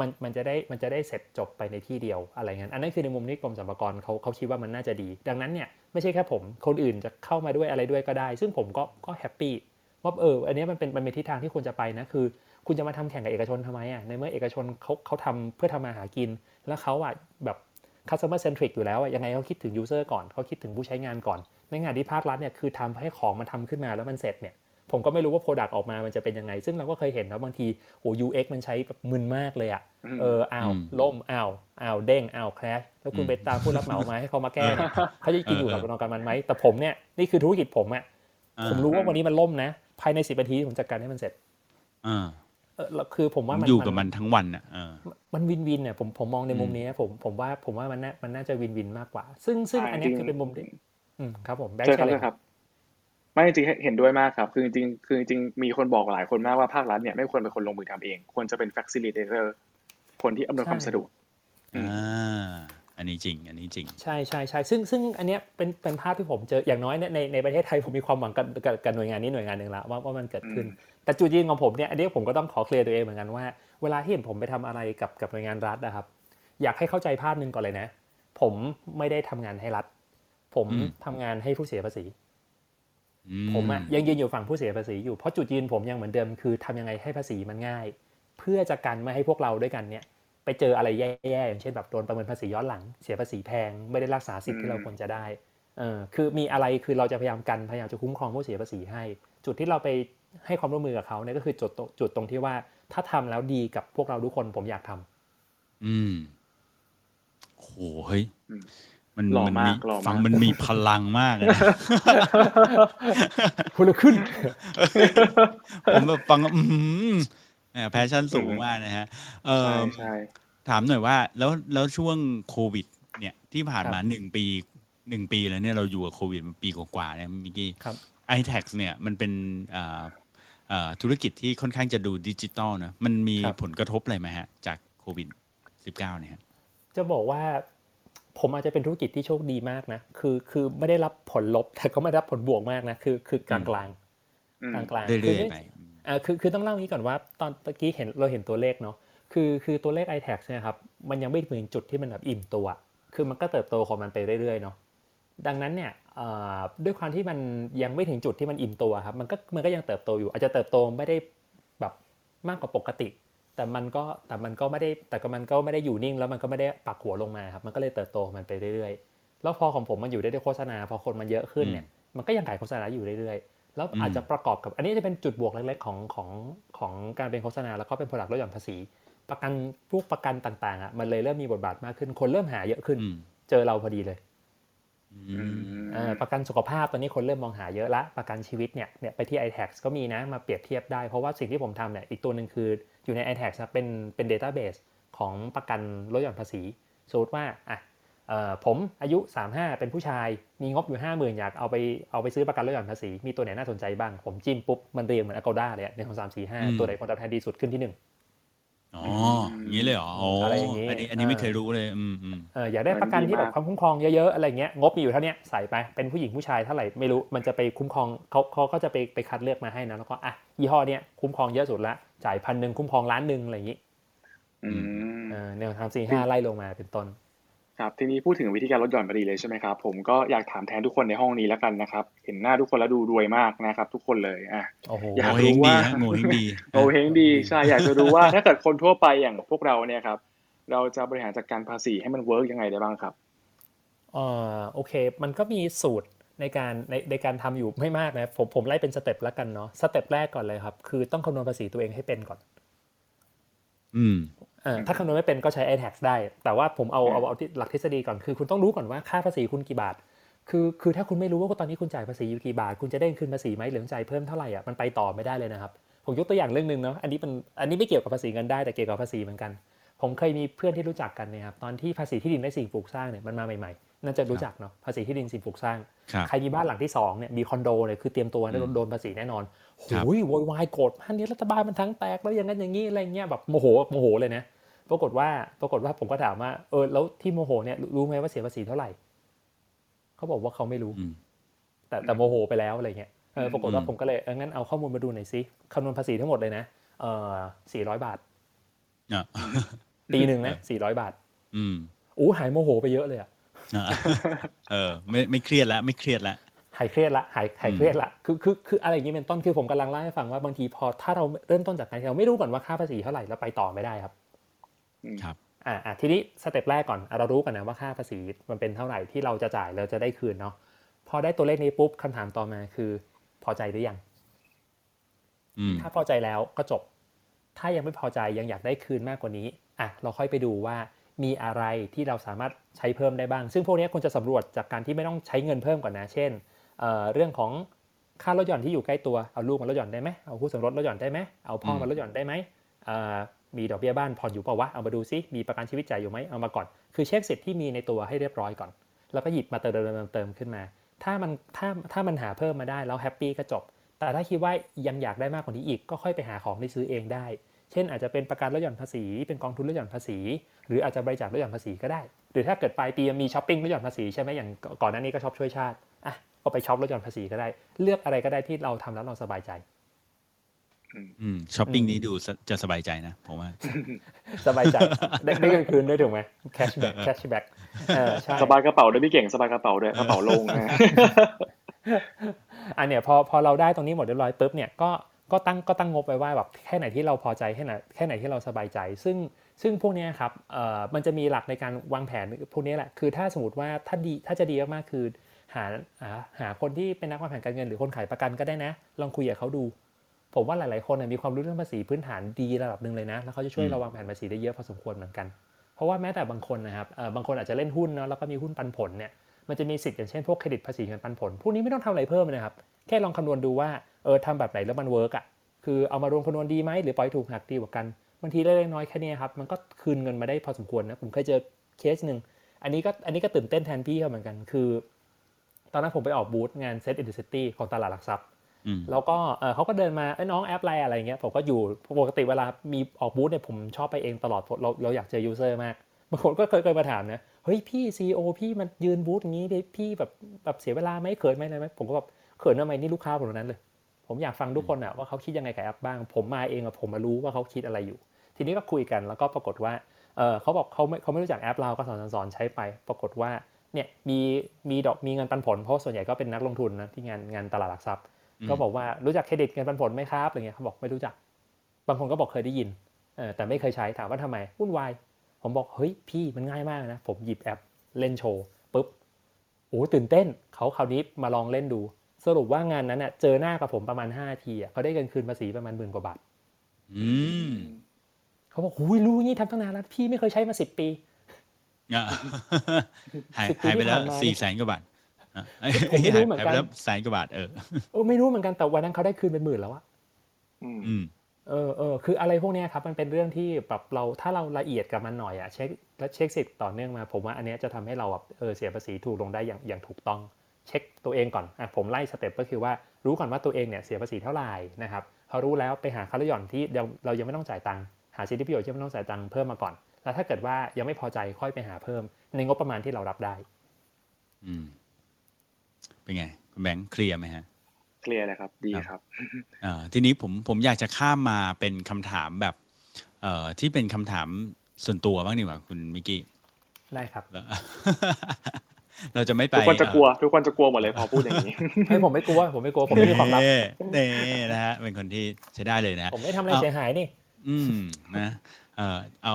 มันมันจะได้มันจะได้เสร็จจบไปในที่เดียวอะไรเงี้ยอันนั้นคือในมุมที่กรมสรรพากรเขาเขาคิดว่ามันน่าจะดี ดังนั้นเนี่ยไม่ใช่แค่ผมคนอื่นจะเข้ามาด้วยอะไรด้วยก็ได้ ซึ่งผมก็ก็แฮปปี้ว่าเอออันนี้มันเป็นมันเป็นทิศทางที่ควรจะไปนะคือคุณจะมาทำแข่งกับเอกชนทำไมอะในเมื่อเอกชนเขาเขาทำเพื่อทำมาหากิน แล้วเขาอะแบบ customer centric อยู่แล้วอะยังไงเขาคิดถึง user ก่อนเขาคิดถึงผู้ใช้งานก่อน ในงานที่ภาครัฐเนี่ยคือทำให้ของมันทำขึ้นมาแล้วมันเสร็จเนี่ย ผมก็ไม่รู้ว่า Product ออกมามันจะเป็นยังไง ซึ่งเราก็เคยเห็นนะบางทีโอ้ UX มันใช้แบบมึนมากเลยอะอืมเอออ้าวอืมล่มอ้าวอ้าวเด้งอ้าวแครชแล้วคุณอืมไปตามผู้รับเหมามาให้เขามาแก้เนี่ยเขาจะกินอยู่กับเออกระบวนการมันไหมแต่ผมเนี่ยนี่คือธุรกิจผมอะอ่าผมรู้ว่าวันนี้มันล่มนะ ภายในสิบนาทีผมจัดการให้มันเสร็จอ่าเออแล้วคือผมว่ามันอยู่กับมันทั้งวันอะเออมันวินวินเนี่ยผมผมมองในมุมอืมนี้นะผมผมว่าผมว่ามันน่ามันน่าจะวินวินมากกว่า ซึ่งซึ่งใช่อันเนี้ยจริงคือเป็นมุมที่อืมครับผมแบงเชิญค์ครับเลเชิยญครับ ไม่จริงๆเห็นด้วยมากครับ คือจริงๆคือจริงๆมีคนบอกหลายคนมากว่าภาครัฐเนี่ยไม่ควรเป็นคนลงมือทำเอง ควรจะเป็น facilitator คนที่อำนวยความสะดวกอืมอ่าอันนี้จริง อันนี้จริง ใช่ใช่ใช่ซึ่งซึ่งอันเนี้ยเป็นเป็นภาพที่ผมเจออย่างน้อยเนี่ยในในประเทศไทยผมมีความหวังกับกับกับหน่วยงานนี้หน่วยงานหนึ่งละว่าว่ามันเกิดขึ้น แต่จุดยืนของผมเนี่ยอันนี้ผมก็ต้องขอเคลียร์ตัวเองเหมือนกันว่า เวลาที่เห็นผมไปทำอะไรกับกับหน่วยงานรัฐนะครับ อยากให้เข้าใจภาพหนึ่งก่อนเลยนะ ผมไม่ได้ทำงานให้รัฐ ผมอืมทำงานให้ผู้เสียภาษีอื ผมอะยังยืนอยู่ฝั่งผู้เสียภาษีอยู่เพราะจุดยืนผมยังเหมือนเดิมคือทำยังไงให้ภาษีมันง่าย เพื่อจะกันไม่ให้พวกเราด้วยกันเนี่ยไปเจออะไรแย่ๆอย่างเช่นแบบโดนประเมินภาษีย้อนหลัง เสียภาษีแพงไม่ได้รักษาสิทธิ์ที่เราควรจะได้เออคือมีอะไรคือเราจะพยายามกันพยายามจะคุ้มครองผู้เสียภาษีให้ จุดที่เราไปให้ความร่วมมือกับเขาเนี่ยก็คือจุดตรงจุดตรงที่ว่าถ้าทำแล้วดีกับพวกเราทุกคนผมอยากทำอืมโหเฮ้ยอื มมันหล่อมันมากมีหล่อมากฟังมันมีพลังมากเลยนะขนลุกขึ้น ผมแบบฟังแล้วอืม passion สูงมากนะฮะ เอใช่อใช่ถามหน่อยว่า แล้วแล้วช่วงโควิด เนี่ยที่ผ่านมาครับหนึ่งปีหนึ่งปีแล้วเนี่ยเราอยู่กับโควิดมาปีกว่าๆเนี่ยมิกกี้ครับ iTax เนี่ยมันเป็นอ่าอ่าธุรกิจที่ค่อนข้างจะดูดิจิตอลนะมันมีครับผลกระทบอะไรไหมฮะ จากโควิด -19 เนี่ยฮะจะบอกว่า ผมอาจจะเป็นธุรกิจที่โชคดีมากนะ คือคือไม่ได้รับผลลบ แต่ก็ไม่ได้รับผลบวกมากนะ คือคือกลางกลางอืมกลางกลางเรื่คืออยไม่ๆไปอ่าคือคือต้องเล่าอย่างนี้ก่อนว่า ตอนตะกี้เห็นเราเห็นตัวเลขเนาะ คือคือตัวเลข iTax เนี่ยครับ มันยังไม่ถึงจุดที่มันแบบอิ่มตัว คือมันก็เติบโตของมันไปเรื่อยๆเนาะ ดังนั้นเนี่ยเอ่อด้วยความที่มันยังไม่ถึงจุดที่มันอิ่มตัวครับ มันก็มันก็ยังเติบโตอยู่ อาจจะเติบโตไม่ได้แบบมากกว่าปกติ แต่มันก็แต่มันก็ไม่ได้แต่ก็มันก็ไม่ได้อยู่นิ่ง แล้วมันก็ไม่ได้ปักหัวลงมาครับมันก็เลยเติบโตของมันไปเรื่อยๆ แล้วพอของผมมันอยู่ได้ด้วยโฆษณา พอคนมันเยอะขึ้นเนี่ยมันก็ยังขายโฆษณาอยู่เรื่อยๆ แล้วอาจจะประกอบกับอันนี้จะเป็นจุดบวกเล็กๆของของของการเป็นโฆษณาแล้วก็เป็นผลักลดหย่อนภาษี ประกันพวกประกันต่างๆอะมันเลยเริ่มมีบทบาทมากขึ้น คนเริ่มหาเยอะขึ้นอืมเจอเราพอดีเลยอือืมมเอ่อประกันสุขภาพตอนนี้คนเริ่มมองหาเยอะละประกันชีวิตเนี่ยเนี่ยไปที่ iTax ก็มีนะมาเปรียบเทียบได้เพราะว่าสิ่งที่ผมทำเนี่ยอีกตัวหนึ่งคือ อยู่ใน iTax นะเป็นเป็น database ของประกันลดหย่อนภาษีสมมติว่าอะเอ่อผมอายุ 35 เป็นผู้ชาย มีงบอยู่ 50,000 อยากเอาไปเอาไปซื้อประกันลดหย่อนภาษี มีตัวไหนน่าสนใจบ้าง ผมจิ้มปุ๊บ มันเรียงเหมือน Agoda เลยอะหนึ่งสองสามสี่ห้าอืมตัวไหนผลตอบแทนดีสุดขึ้นที่หนึ่งอ๋ออย่างนี้เลยเหรออ๋ออะไรอย่างงี้อันนี้อันนี้ไม่เออเคยรู้เลยอืมอืมเอออยากได้ประกันที่แบบความคุ้มครองเยอะๆอะไรเงี้ยงบมีอยู่เท่าเนี้ยใส่ไปเป็นผู้หญิงผู้ชายเท่าไหร่ไม่รู้มันจะไปคุ้มครองเขาเขาก็จะไปไปคัดเลือกมาให้นะแล้วก็อะยี่ห้อเนี้ยคุ้มครองเยอะสุดละ จ่ายพันหนึ่งคุ้มครองล้านหนึ่งอะไรอย่างงี้อืมเออแนวทางสี่ห้าไล่ลงมาเป็นต้น ครับ ทีนี้พูดถึงวิธีการลดหย่อนพอดีเลยใช่ไหมครับ ผมก็อยากถามแทนทุกคนในห้องนี้แล้วกันนะครับ เห็นหน้าทุกคนแล้วดูรวยมากนะครับ ทุกคนเลยอะโอ้โหอยากโงเฮงรู้ดีว่าฮะโงเฮงดีโอเฮงดีใช่อยากจะรู้ว่าถ้าเกิดคนทั่วไปอย่างพวกเราเนี่ยครับ เราจะบริหารจัดการภาษีให้มัน work ยังไงได้บ้างครับเออโอเค มันก็มีสูตร ในการในในการทำอยู่ไม่มากนะผมผมไล่เป็น step แล้วกันเนาะ step แรกก่อนเลยครับ คือต้องคำนวณภาษีตัวเองให้เป็นก่อน อืมเออถ้าคำนวณไม่เป็นก็ใช้ iTax ได้ แต่ว่าผมเอาเอาเอาที่หลักทฤษฎีก่อนคือ คุณต้องรู้ก่อนว่าค่าภาษีคุณกี่บาท คือคือถ้าคุณไม่รู้ว่าตอนนี้คุณจ่ายภาษีอยู่กี่บาท คุณจะได้คืนภาษีไหมหรือจ่ายเพิ่มเท่าไหร่อะมันไปต่อไม่ได้เลยนะครับผมยกตัวอย่างเรื่องหนึ่งเนาะอันนี้เป็นอันนี้ไม่เกี่ยวกับภาษีเงินได้แต่เกี่ยวกับภาษีเหมือนกัน ผมเคยมีเพื่อนที่รู้จักกันเนี่ยครับตอนที่ภาษีที่ดินและสิ่งปลูกสร้างเนี่ยมันมาใหม่ๆ น่าจะรู้จักเนาะภาษีที่ดินสิ่งปลูกสร้างครับใครมีบ้านหลังที่สองเนี่ยมีคอนโดเนี่ยคือเตรียมตัวโดนโดนภาษีแน่นอนครับโอ้ยโวยวายโกรธมากนี่รัฐบาลมันทั้งแตกแล้วอย่างนั้นอย่างนี้อะไรเงี้ยแบบโมโหโมโหเลยนะปรากฏว่าปรากฏว่าผมก็ถามว่าเออแล้วที่โมโหเนี่ยรู้ไหมว่าเสียภาษีเท่าไหร่เขาบอกว่าเขาไม่รู้อืมแต่แต่โมโหไปแล้วอะไรเงี้ยเออปรากฏว่าอืมผมก็เลยเอองั้นเอาข้อมูลมาดูหน่อยสิคำนวณภาษีทั้งหมดเลยนะเออสี่ร้อยบาทอะปีหนึ่งนะสี่ร้อยบาท อืมอู้หายโมโหไปเยอะเลยอะอะ เออ ไม่ไม่เครียดแล้วไม่เครียดแล้วหายเครียดละหายหายเครียดละคือคือคืออะไรอย่างนี้เป็นต้นคือผมกำลังเล่าให้ฟังว่าบางทีพอถ้าเราเริ่มต้นจากการที่เราไม่รู้ก่อนว่าค่าภาษีเท่าไหร่แล้วไปต่อไม่ได้ครับ ครับอ่าอ่าทีนี้สเต็ปแรกก่อนอะเรารู้กันนะว่าค่าภาษีมันเป็นเท่าไหร่ที่เราจะจ่ายเราจะได้คืนเนาะพอได้ตัวเลขนี้ปุ๊บคำถามต่อมาคือ พอใจหรือยังอืมถ้าพอใจแล้วก็จบ ถ้ายังไม่พอใจยังอยากได้คืนมากกว่านี้อะเราค่อยไปดูว่า มีอะไรที่เราสามารถใช้เพิ่มได้บ้าง ซึ่งพวกนี้ควรจะสำรวจจากการที่ไม่ต้องใช้เงินเพิ่มก่อนนะ เช่นเเรื่องของค่าลดหย่อนที่อยู่ใกล้ตัว เอาลูกมาลดหย่อนได้ไหมเอาคู่สมรสลดหย่อนได้ไหมเอาพ่อมาลดหย่อนได้ไหมมีดอกเบี้ยบ้านผ่อนอยู่เปล่าวะ เอามาดูซิ มีประกันชีวิตจ่ายอยู่ไหมเอามาก่อน คือเช็คสิทธิ์ที่มีในตัวให้เรียบร้อยก่อน แล้วก็หยิบมาเติมเติมเติมขึ้นมา ถ้ามันถ้าถ้ามันหาเพิ่มมาได้แล้ว happy ก็จบ แต่ถ้าคิดว่ายังอยากได้มากกว่านี้อีกก็ค่อยไปหาของที่ซื้อเองได้ เช่นอาจจะเป็นประกันลดหย่อนภาษี เป็นกองทุนลดหย่อนภาษี หรืออาจจะบริจาคลดหย่อนภาษีก็ได้ หรือถ้าเกิดปลายปีมีช้อปปิ้งลดหย่อนภาษีใช่ไหมอย่างก่อนหน้านี้ก็ช็อปช่วยชาติอะก็ไปช็อปลดหย่อนภาษีก็ได้ เลือกอะไรก็ได้ที่เราทำแล้วเราสบายใจอืมช้อปปิ้งนี้ดูจะสบายใจนะผมว่า สบายใจได้ได้เงินคืนด้วยถูกไหม cashback cashback เออใช่สบายกระเป๋าด้วยพี่เก่งสบายกระเป๋าด้วยกระเป๋าโล่งนะอันเนี้ยพอพอเราได้ตรงนี้หมดเรียบร้อยปุ๊บเนี่ยก็ ก็ตั้งก็ตั้งงบไปว่าแบบแค่ไหนที่เราพอใจแค่ไหนแค่ไหนที่เราสบายใจ ซึ่งซึ่งพวกเนี้ยครับเอ่อมันจะมีหลักในการวางแผนพวกนี้แหละคือถ้าสมมติว่าถ้าดีถ้าจะดีมากๆคือหาหาหาคนที่เป็นนักวางแผนการเงินหรือคนขายประกันก็ได้นะ ลองคุยกับเขาดู ผมว่าหลาย ๆ คนมีความรู้เรื่องภาษีพื้นฐานดีระดับหนึ่งเลยนะ แล้วเขาจะช่วยเราวางแผนภาษีได้เยอะพอสมควรเหมือนกัน เพราะว่าแม้แต่บางคนนะครับเอ่อบางคนอาจจะเล่นหุ้นเนาะแล้วก็มีหุ้นปันผลเนี่ย มันจะมีสิทธิ์อย่างเช่นพวกเครดิตภาษีเงินปันผล พวกนี้ไม่ต้องทำอะไรเพิ่มนะครับ แค่ลองคำนวณดูว่าเออทำแบบไหนแล้วมัน work อะ คือเอามารวมคำนวณดีไหมหรือปล่อยถูกหักดีกว่ากัน บางทีเล็กๆน้อยๆแค่นี้ครับ มันก็คืนเงินมาได้พอสมควรนะ ผมเคยเจอเคสหนึ่ง อันนี้ก็อันนี้ก็ตื่นเต้นแทนพี่เขาเหมือนกัน คือ ตอนนั้นผมไปออกบูธงาน SET in the City ของตลาดหลักทรัพย์อืมแล้วก็เอ่อเขาก็เดินมาเฮ้ยน้องแอปอะไรอะไรเงี้ย ผมก็อยู่ปกติเวลามีออกบูธเนี่ยผมชอบไปเองตลอด เราเราอยากเจอ user มาก บางคนก็เคยเคยมาถามนะ เฮ้ยพี่ CEO พี่มันยืนบูธอย่างนี้ดิพี่แบบแบบเสียเวลาไหมเขินไหมอะไรไหมผมก็แบบเขินทำไมนี่ลูกค้าผมทั้งนั้นเลย ผมอยากฟังทุกคนอะว่าเขาคิดยังไงกับแอปบ้าง ผมมาเองอะผมมารู้ว่าเขาคิดอะไรอยู่ ทีนี้ก็คุยกันแล้วก็ปรากฏว่าเออเขาบอกเขาไม่เขาไม่รู้จักแอปเราก็สอนสอนสอนใช้ไป ปรากฏว่าเนี่ยมีมีดอกมีเงินปันผลเพราะส่วนใหญ่ก็เป็นนักลงทุนนะที่งานงานตลาดหลักทรัพย์อืมก็บอกว่ารู้จักเครดิตเงินปันผลไหมครับอะไรเงี้ยเขาบอกไม่รู้จัก บางคนก็บอกเคยได้ยินเออแต่ไม่เคยใช้ถามว่าทำไมวุ่นวาย ผมบอกเฮ้ยพี่มันง่ายมากนะ ผมหยิบแอปเล่นโชว์ปุ๊บโอ้ตื่นเต้นเขาคราวนี้มาลองเล่นดู สรุปว่างานนั้นเน่ะเจอหน้ากับผมประมาณ5นาทีอะเขาได้เงินคืนภาษีประมาณหมื่นกว่าบาทอืมเขาบอกหูยรู้งี้ทำตั้งนานแล้วพี่ไม่เคยใช้มาสิบปีอะหายสิบปีหายไปแล้วที่ผ่านมาสี่แสนกว่าบาทอะผมไม่รู้เหมือนกันหายไปแล้วแสนกว่าบาทเออเออไม่รู้เหมือนกันแต่วันนั้นเขาได้คืนเป็นหมื่นแล้วอะอืมอืม เออเออคืออะไรพวกนี้ครับมันเป็นเรื่องที่แบบเราถ้าเราละเอียดกับมันหน่อยอะเช็คและเช็คสิทธิ์ต่อเนื่องมา ผมว่าอันนี้จะทำให้เราแบบเออเสียภาษีถูกลงได้อย่างอย่างถูกต้อง เช็คตัวเองก่อนอะผมไล่สเต็ปก็คือว่ารู้ก่อนว่าตัวเองเนี่ยเสียภาษีเท่าไหร่นะครับพอรู้แล้วไปหาค่าลดหย่อนที่เราเรายังไม่ต้องจ่ายตังค์หาสิทธิประโยชน์ที่ไม่ต้องจ่ายตังค์เพิ่มมาก่อน แล้วถ้าเกิดว่ายังไม่พอใจค่อยไปหาเพิ่ม ในงบประมาณที่เรารับได้ อืมเป็นไงคุณแบงค์เคลียร์ไหมฮะ เคลียร์เลยครับ ดีครับอ่าทีนี้ผมผมอยากจะข้ามมาเป็นคำถามแบบ เอ่อที่เป็นคำถามส่วนตัวบ้างดีกว่าคุณมิกกี้ได้ครับแล้วเราจะไม่ไปทุกคนจะกลัว ทุกคนจะกลัวหมดเลยพอพูดอย่างนี้ให้ผมไม่กลัว ผมไม่กลัว ผมไม่มีความลับเน่เน่นะฮะเป็นคนที่ใช้ได้เลยนะฮะผมไม่ทำอะไรเสียหายนี่ อืมนะเออเอา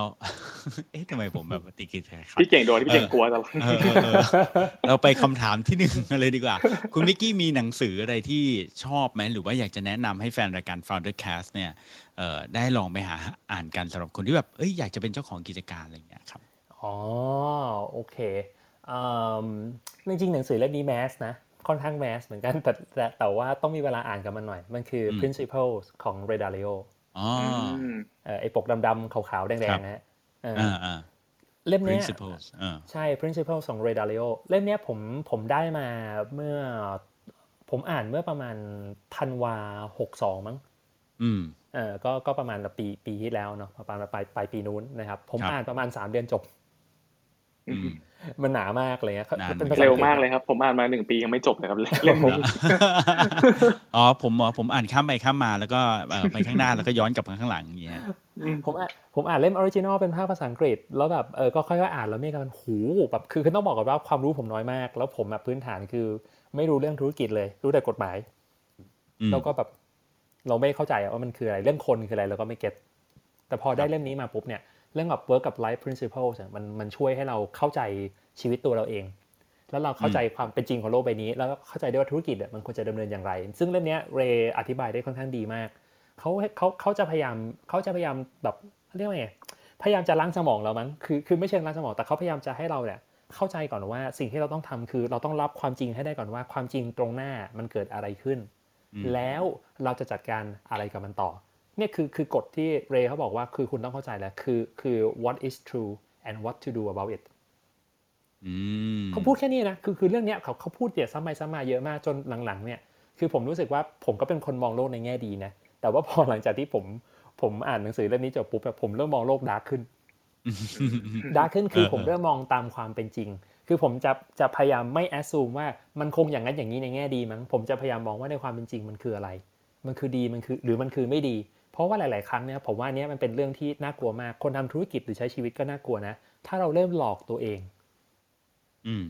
เอ๊ะทำไมผมแบบติกิดขัดพี่เก่งโดนพี่เก่งกลัวตลอดเออเออเออเราไปคำถามที่หนึ่งกันเลยดีกว่า คุณมิกกี้มีหนังสืออะไรที่ชอบไหมหรือว่าอยากจะแนะนำให้แฟนรายการ Founder Cast เนี่ยเอ่อได้ลองไปหาอ่านกันสำหรับคนที่แบบเอ้ยอยากจะเป็นเจ้าของกิจการอะไรอย่างเงี้ยครับอ๋อโอเคอืมจริงๆหนังสือเล่มนี้แมสนะค่อนข้างแมสเหมือนกันแต่แต่แต่ว่าต้องมีเวลาอ่านกับมันหน่อย มันคืออม principles ของ Ray Dalio อ๋ออืมเอ่อไอ้ปกดำๆขาวๆแดครังบๆนะฮะเออออ่าอ่าเล่มเนี้ย principles อ่าใช่ principles ของ Ray Dalio เล่มเนี้ยผมผมได้มาเมื่อ ผมอ่านเมื่อประมาณธันวาหกสองมั้งอืมเออก็ก็ประมาณปีปีที่แล้วเนาะประมาณปลายปลายปีนู้นนะครับ ผมครับอ่านประมาณ3เดือนจบอื มมันหนามากเลยเงี้ยนานเป็นภาษาเร็วอังฤษมากเลยครับ ผมอ่านมาหนึ่งปียังไม่จบเลยครับเล่มนี้อ๋อผมอ๋อผมอ่านข้ามไปข้ามมาแล้วก็เอ่อไปข้างหน้าแล้วก็ย้อนกลับมาข้างหลังอย่างเงี้ยผมอ่านผมอ่านเล่มออริจินอลเป็นภาคภาษาอังกฤษ แล้วแบบเออก็ค่อยๆอ่านแล้วมีกันหูแบบคือคือต้องบอกก่อนว่าความรู้ผมน้อยมาก แล้วผมแบบพื้นฐานคือ ไม่รู้เรื่องธุรกิจเลย รู้แต่กฎหมายอืมแล้วก็แบบเราไม่เข้าใจว่ามันคืออะไรเรื่องคนคืออะไรเราก็ไม่เก็ตแต่พอได้เล่มนี้มาปุ๊บเนี่ย เรื่องแบบ work กับ life principles เนี่ยมันมันช่วยให้เราเข้าใจชีวิตตัวเราเอง แล้วเราเข้าใจความเป็นจริงของโลกใบนี้ แล้วก็เข้าใจด้วยว่าธุรกิจเนี่ยมันควรจะดำเนินอย่างไร ซึ่งเล่มเนี้ยเรย์อธิบายได้ค่อนข้างดีมากเขาเขาเขาจะพยายามเขาจะพยายามแบบเรียกว่าไงพยายามจะล้างสมองเรามั้งคือคือไม่เชิงล้างสมองแต่เขาพยายามจะให้เราเนี่ยเข้าใจก่อนว่าสิ่งที่เราต้องทำคือเราต้องรับความจริงให้ได้ก่อนว่าความจริงตรงหน้ามันเกิดอะไรขึ้นอืมแล้วเราจะจัดการอะไรกับมันต่อ เนี่ยคือคือกฎที่เรย์เขาบอกว่าคือคุณต้องเข้าใจแล้วคือคือ what is true and what to do about it อืมเขาพูดแค่นี้นะคือคือเรื่องเนี้ยเขาเขาพูดเยอะซ้ำไปซ้ำมาเยอะมากจนหลังๆ เนี่ย คือผมรู้สึกว่าผมก็เป็นคนมองโลกในแง่ดีนะแต่ว่าพอหลังจากที่ผมผมอ่านหนังสือเล่มนี้จบปุ๊บแบบผมเริ่มมองโลก dark ขึ้น dark ขึ้นคือผมเริ่มมองตามความเป็นจริง คือผมจะจะพยายามไม่แอสซูมว่ามันคงอย่างนั้นอย่างนี้ในแง่ดีมั้งผมจะพยายามมองว่าในความเป็นจริงมันคืออะไร มันคือดีมันคือหรือมันคือไม่ดีเพ ราะว่าหลาย ๆ ครั้งเนี่ยผมว่าอันเนี้ยมันเป็นเรื่องที่น่ากลัวมาก คนทำธุรกิจหรือใช้ชีวิตก็น่ากลัวนะ ถ้าเราเริ่มหลอกตัวเอง อืม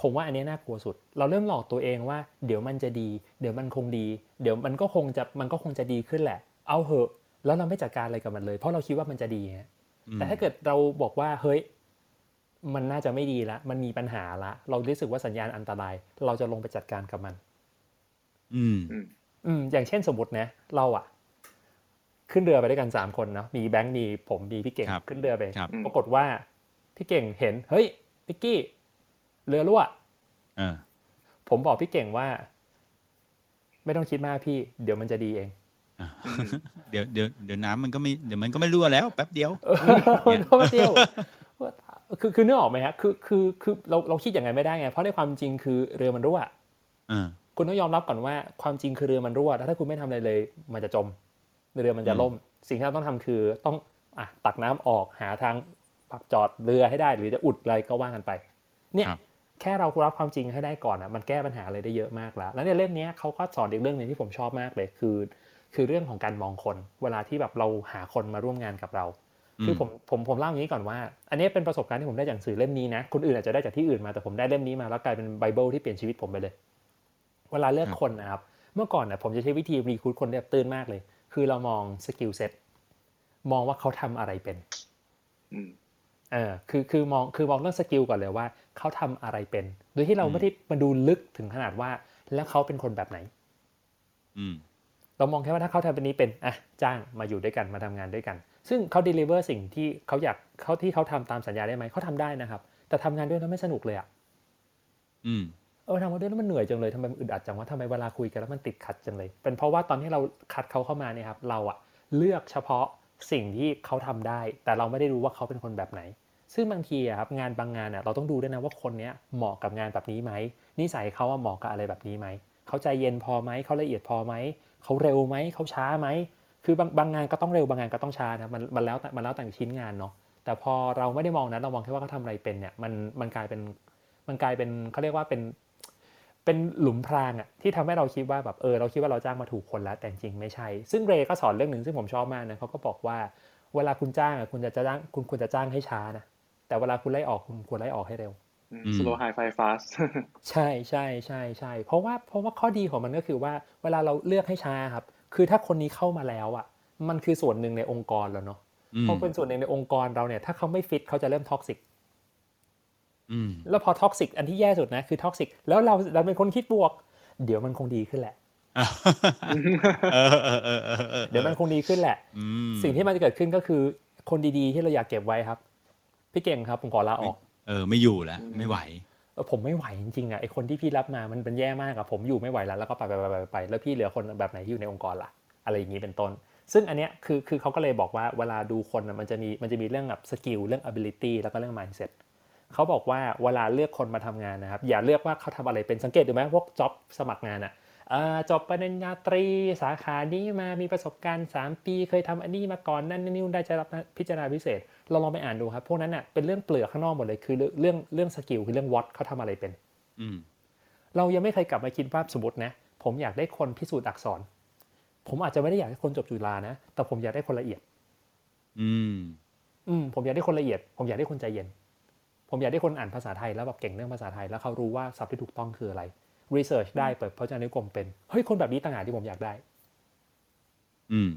ผมว่าอันเนี้ยน่ากลัวสุด เราเริ่มหลอกตัวเองว่า เดี๋ยวมันจะดี เดี๋ยวมันคงดี เดี๋ยวมันก็คงจะมันก็คงจะดีขึ้นแหละ เอาเหอะ แล้วเราไม่จัดการอะไรกับมันเลย เพราะเราคิดว่ามันจะดีฮะแต่ถ้าเกิดเราบอกว่าเฮ้ย มันน่าจะไม่ดีละ มันมีปัญหาละ เรารู้สึกว่าสัญญาณอันตราย เราจะลงไปจัดการกับมัน อืม อืมอืมอย่างเช่นสมมตินะ เราอะ ขึ้นเรือไปด้วยกันสามคนเนาะมีแบงค์มีผมมีพี่เก่งครับขึ้นเรือไปครับปรากฏว่าพี่เก่งเห็น เฮ้ยพิกกี้ เรือรั่วเออผมบอกพี่เก่งว่า ไม่ต้องคิดมากพี่ เดี๋ยวมันจะดีเองอะเดี๋ยวเดี๋ยวเดี๋ยวน้ำมันก็ไม่เดี๋ยวมันก็ไม่รั่วแล้วแป๊บเดียวเออมันก็ไม่เที่ยวคือคือนึกออกไหมฮะคือคือคือเราเราคิดอย่างไงไม่ได้ไงเพราะในความจริงคือเรือมันรั่วเออคุณต้องยอมรับก่อนว่าความจริงคือเรือมันรั่วแล้วถ้าคุณไม่ทำอะไรเลย มันจะจม เรือมันจะอืมล่ม สิ่งที่เราต้องทำคือต้องอะตักน้ำออกหาทางปรับจอดเรือให้ได้ หรือจะอุดอะไรก็ว่ากันไป เนี่ยครับแค่เรารับความจริงให้ได้ก่อนอะมันแก้ปัญหาอะไรได้เยอะมากแล้ว แล้วในเล่มเนี้ยเขาก็สอนอีกเรื่องหนึ่งที่ผมชอบมากเลยคือ คือเรื่องของการมองคน เวลาที่แบบเราหาคนมาร่วมงานกับเราคือผมผมผมเล่าอย่างนี้ก่อนว่า อันนี้เป็นประสบการณ์ที่ผมได้จากหนังสือเล่มนี้นะคนอื่นอาจจะได้จากที่อื่นมาแต่ผมได้เล่มนี้มาแล้วกลายเป็นไบเบิลที่เปลี่ยนชีวิตผมไปเลย เวลาเลือกครับคนนะครับ เมื่อก่อนนะผมจะใช้วิธี recruit คนแบบตื้นมากเลย คือเรามอง skill set มองว่าเขาทำอะไรเป็นอืมเออคือคือมองคือมองเรื่อง skill ก่อนเลยว่าเขาทำอะไรเป็น โดยที่เราอืมไม่ได้มาดูลึกถึงขนาดว่า แล้วเขาเป็นคนแบบไหน อืมเรามองแค่ว่าถ้าเขาทำเป็นนี้เป็นอะจ้างมาอยู่ด้วยกันมาทำงานด้วยกัน ซึ่งเขา deliver สิ่งที่เขาอยากเขาที่เขาทำตามสัญญาได้ไหมเขาทำได้นะครับ แต่ทำงานด้วยแล้วไม่สนุกเลยอะอืม เออทำงาด้วยแล้วมันเหนื่อยจังเลยทำไมมันอึดอัดจังว่าทำไมเวลาคุยกันแล้วมันติดขัดจังเลย เป็นเพราะว่าตอนที่เราคัดเขาเข้ามาเนี่ยครับเราอะเลือกเฉพาะสิ่งที่เขาทำได้ แต่เราไม่ได้รู้ว่าเขาเป็นคนแบบไหน ซึ่งบางทีอะครับงานบางงานอะเราต้องดูด้วยนะว่าคนเนี้ยเหมาะกับงานแบบนี้ไหมนิสัยเขาอะเหมาะกับอะไรแบบนี้ไหมเขาใจเย็นพอไหมเขาละเอียดพอไหมเขาเร็วไหมเขาช้าไหมคือบางบางงานก็ต้องเร็วบางงานก็ต้องช้านะมันมันแล้วแต่มันแล้วแต่ชิ้นงานเนาะแต่พอเราไม่ได้มองนั้นเรามองแค่ว่าเขาทำอะไรเป็นเนี่ยมันมันกลายเป็นมันกลายเป็นเขาเรียกว่าเป็น เป็นหลุมพรางอะที่ทำให้เราคิดว่าแบบเออเราคิดว่าเราจ้างมาถูกคนแล้วแต่จริงๆไม่ใช่ ซึ่งเรย์ก็สอนเรื่องหนึ่งซึ่งผมชอบมากนะเขาก็บอกว่าเวลาคุณจ้างอะคุณจะจ้างคุณควรจะจ้างให้ช้านะแต่เวลาคุณไล่ออกคุณควรไล่ออกให้เร็วอืมอืม slow hire fire fast ใช่ใช่ใช่ใช่เพราะว่าเพราะว่าข้อดีของมันก็คือว่าเวลาเราเลือกให้ช้าครับ คือถ้าคนนี้เข้ามาแล้วอะ มันคือส่วนหนึ่งในองค์กรแล้วเนาะอืมพอเป็นส่วนหนึ่งในองค์กรเราเนี่ย ถ้าเขาไม่ฟิตเขาจะเริ่ม toxic อืม แล้วพอ toxic อันที่แย่สุดนะคือ toxic แล้วเราเราเป็นคนคิดบวก เดี๋ยวมันคงดีขึ้นแหละเออเออเออเออเออเดี๋ยวมันคงดีขึ้นแหละอืมสิ่งที่มันจะเกิดขึ้นก็คือ คนดีๆที่เราอยากเก็บไว้ครับ พี่เก่งครับผมขอลาออก เออ ไม่อยู่แล้วไม่ไหวเออผมไม่ไหวจริงๆอะไอคนที่พี่รับมามันเป็นแย่มากอะผมอยู่ไม่ไหวแล้วแล้วก็ไปไปไปไปไปแล้วพี่เหลือคนแบบไหนที่อยู่ในองค์กรล่ะ อะไรอย่างนี้เป็นต้น ซึ่งอันเนี้ยคือคือเขาก็เลยบอกว่าเวลาดูคนอะมันจะมีมันจะมีเรื่องแบบสกิลเรื่อง ability แล้วก็เรื่อง mindset เขาบอกว่าเวลาเลือกคนมาทำงานนะครับ อย่าเลือกว่าเขาทำอะไรเป็นสังเกตดูไหมพวกจ็อบสมัครงานอะอ่าจบปริญญาตรีสาขานี้มามีประสบการณ์ 3 ปีเคยทำอันนี้มาก่อนนั่นนี่นู่นได้จะรับพิจารณาพิเศษ เราลองไปอ่านดูครับพวกนั้นอะเป็นเรื่องเปลือกข้างนอกหมดเลยคือเรื่องเรื่องสกิลคือเรื่องวัดเขาทำอะไรเป็นอืมเรายังไม่เคยกลับมาคิดว่าสมมตินะ ผมอยากได้คนพิสูจน์อักษร ผมอาจจะไม่ได้อยากได้คนจบจุฬานะแต่ผมอยากได้คนละเอียด อืม อืมผมอยากได้คนละเอียด ผมอยากได้คนใจเย็น ผมอยากได้คนอ่านภาษาไทยแล้วแบบเก่งเรื่องภาษาไทยแล้วเขารู้ว่าศัพท์ที่ถูกต้องคืออะไรรีเสิร์ชได้เปิดพจนานุกรมเป็นเฮ้ยคนแบบนี้ต่างหากที่ผมอยากได้ อืม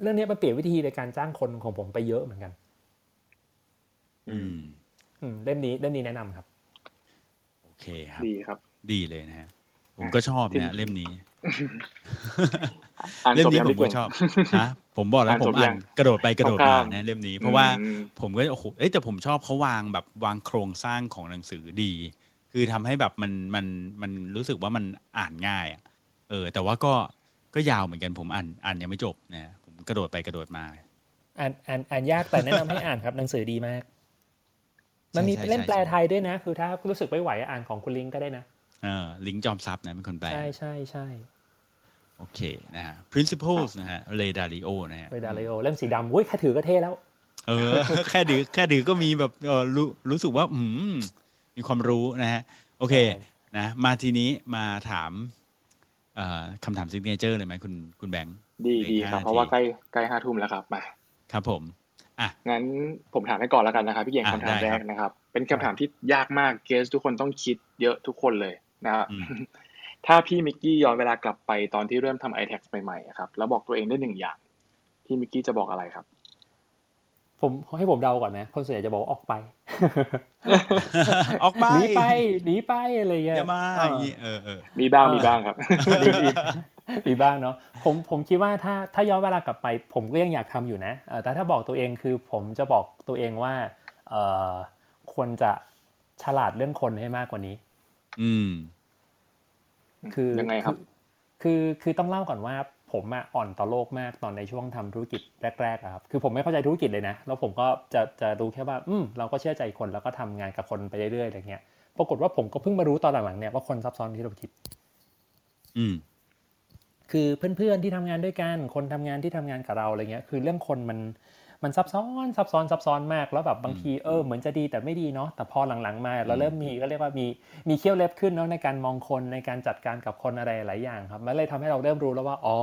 เรื่องนี้มันเปลี่ยนวิธีในการจ้างคนของผมไปเยอะเหมือนกัน อืม อืมเล่มนี้เล่มนี้แนะนำครับ โอเคครับ ดีครับ ดีเลยนะฮะ ผมก็ชอบจรินะงเล่มนี้อ่านเล่มจบนี้ยังผมพี่ก็เก่งชอบนะผมบอกแล้วอ่านผจมบยัอ่างนกระโดดไปกระโดดคมาร่าวๆนะเล่มนี้เพราะว่าอืมผมก็โอ้โหเอ้ยแต่ผมชอบเขาวางแบบวางโครงสร้างของหนังสือดี คือทำให้แบบมันมันมันรู้สึกว่ามันอ่านง่ายอะเออ แต่ว่าก็ก็ยาวเหมือนกันผมอ่านอ่านยังไม่จบนะผมกระโดดไปกระโดดมาอ่านอ่านอ่านยากแต่แนะนำให้อ่านครับหนังสือดีมาก มันมีใช่ใช่เล่นใช่แปลไทยด้วยนะ คือถ้ารู้สึกไม่ไหวอ่านของคุณลิงก็ได้นะ เออลิงก์จอมทรัพย์นะเป็นคนแปลใช่ใช่ใช่โอเคนะฮะ principles นะฮะเรดาริโอนะฮะเวดาเลโอเล่มสีดำอุ้ยแค่ถือก็เท่แล้ว เออ แค่ดือแค่ดือก็มีแบบเออรู้รู้สึกว่าอืมมีความรู้นะฮะ โอเคใช่นะมาทีนี้มาถามเอ่อคำถามซิกเนเจอร์เลยไหมคุณคุณแบงค์ดีเหลือดีอีกครับห้าเพราะว่านาทีใกล้ใกล้ห้าทุ่มแล้วครับมาครับผมอะงั้นผมถามให้ก่อนแล้วกันนะครับพี่เก่งอะคำถามได้แรครักบนะครับ เป็นคำถามที่ยากมากเกสทุกคนต้องคิดเยอะทุกคนเลย นะครับอืมถ้าพี่มิกกี้ย้อนเวลากลับไปตอนที่เริ่มทำ i t a x ใหม่ๆอะครับ แล้วบอกตัวเองได้หนึ่งอย่าง พี่มิกกี้จะบอกอะไรครับ ผมให้ผมเดาก่อนนะคนส่วนใหญ่จะบอกว่าออกไป ออกไปหนีไปหนีไปอะไรเงี้ยอย่ามาเอออย่างงี้เออเออมีบ้างมีบ้างครับมีมีมีบ้างเนาะผมผมคิดว่าถ้าถ้าย้อนเวลากลับไป ผมก็ยังอยากทำอยู่นะเออแต่ถ้าบอกตัวเองคือผมจะบอกตัวเองว่าเออควรจะฉลาดเรื่องคนให้มากกว่านี้ อืม คือยังไงครับ คือคือต้องเล่าก่อนว่า ผมอะอ่อนต่อโลกมากตอนในช่วงทำธุรกิจแรกๆอะครับ คือผมไม่เข้าใจธุรกิจเลยนะ แล้วผมก็จะจะรู้แค่ว่า อืมเราก็เชื่อใจคนแล้วก็ทำงานกับคนไปเรื่อยๆอะไรเงี้ย ปรากฏว่าผมก็เพิ่งมารู้ตอนหลังๆเนี่ยว่าคนซับซ้อนที่เราคิด อืม คือเพื่อนๆที่ทำงานด้วยกัน คนทำงานที่ทำงานกับเราอะไรเงี้ย คือเรื่องคนมัน มันซับซ้อนซับซ้อนซับซ้อนมากแล้วแบบบางทีเออเหมือนจะดีแต่ไม่ดีเนาะแต่พอหลังๆ มา เราเริ่มมีก็เรียกว่ามีมีเขี้ยวเล็บขึ้นเนาะในการมองคนในการจัดการกับคนอะไรหลายอย่างครับมันเลยทำให้เราเริ่มรู้แล้วว่าอ๋อ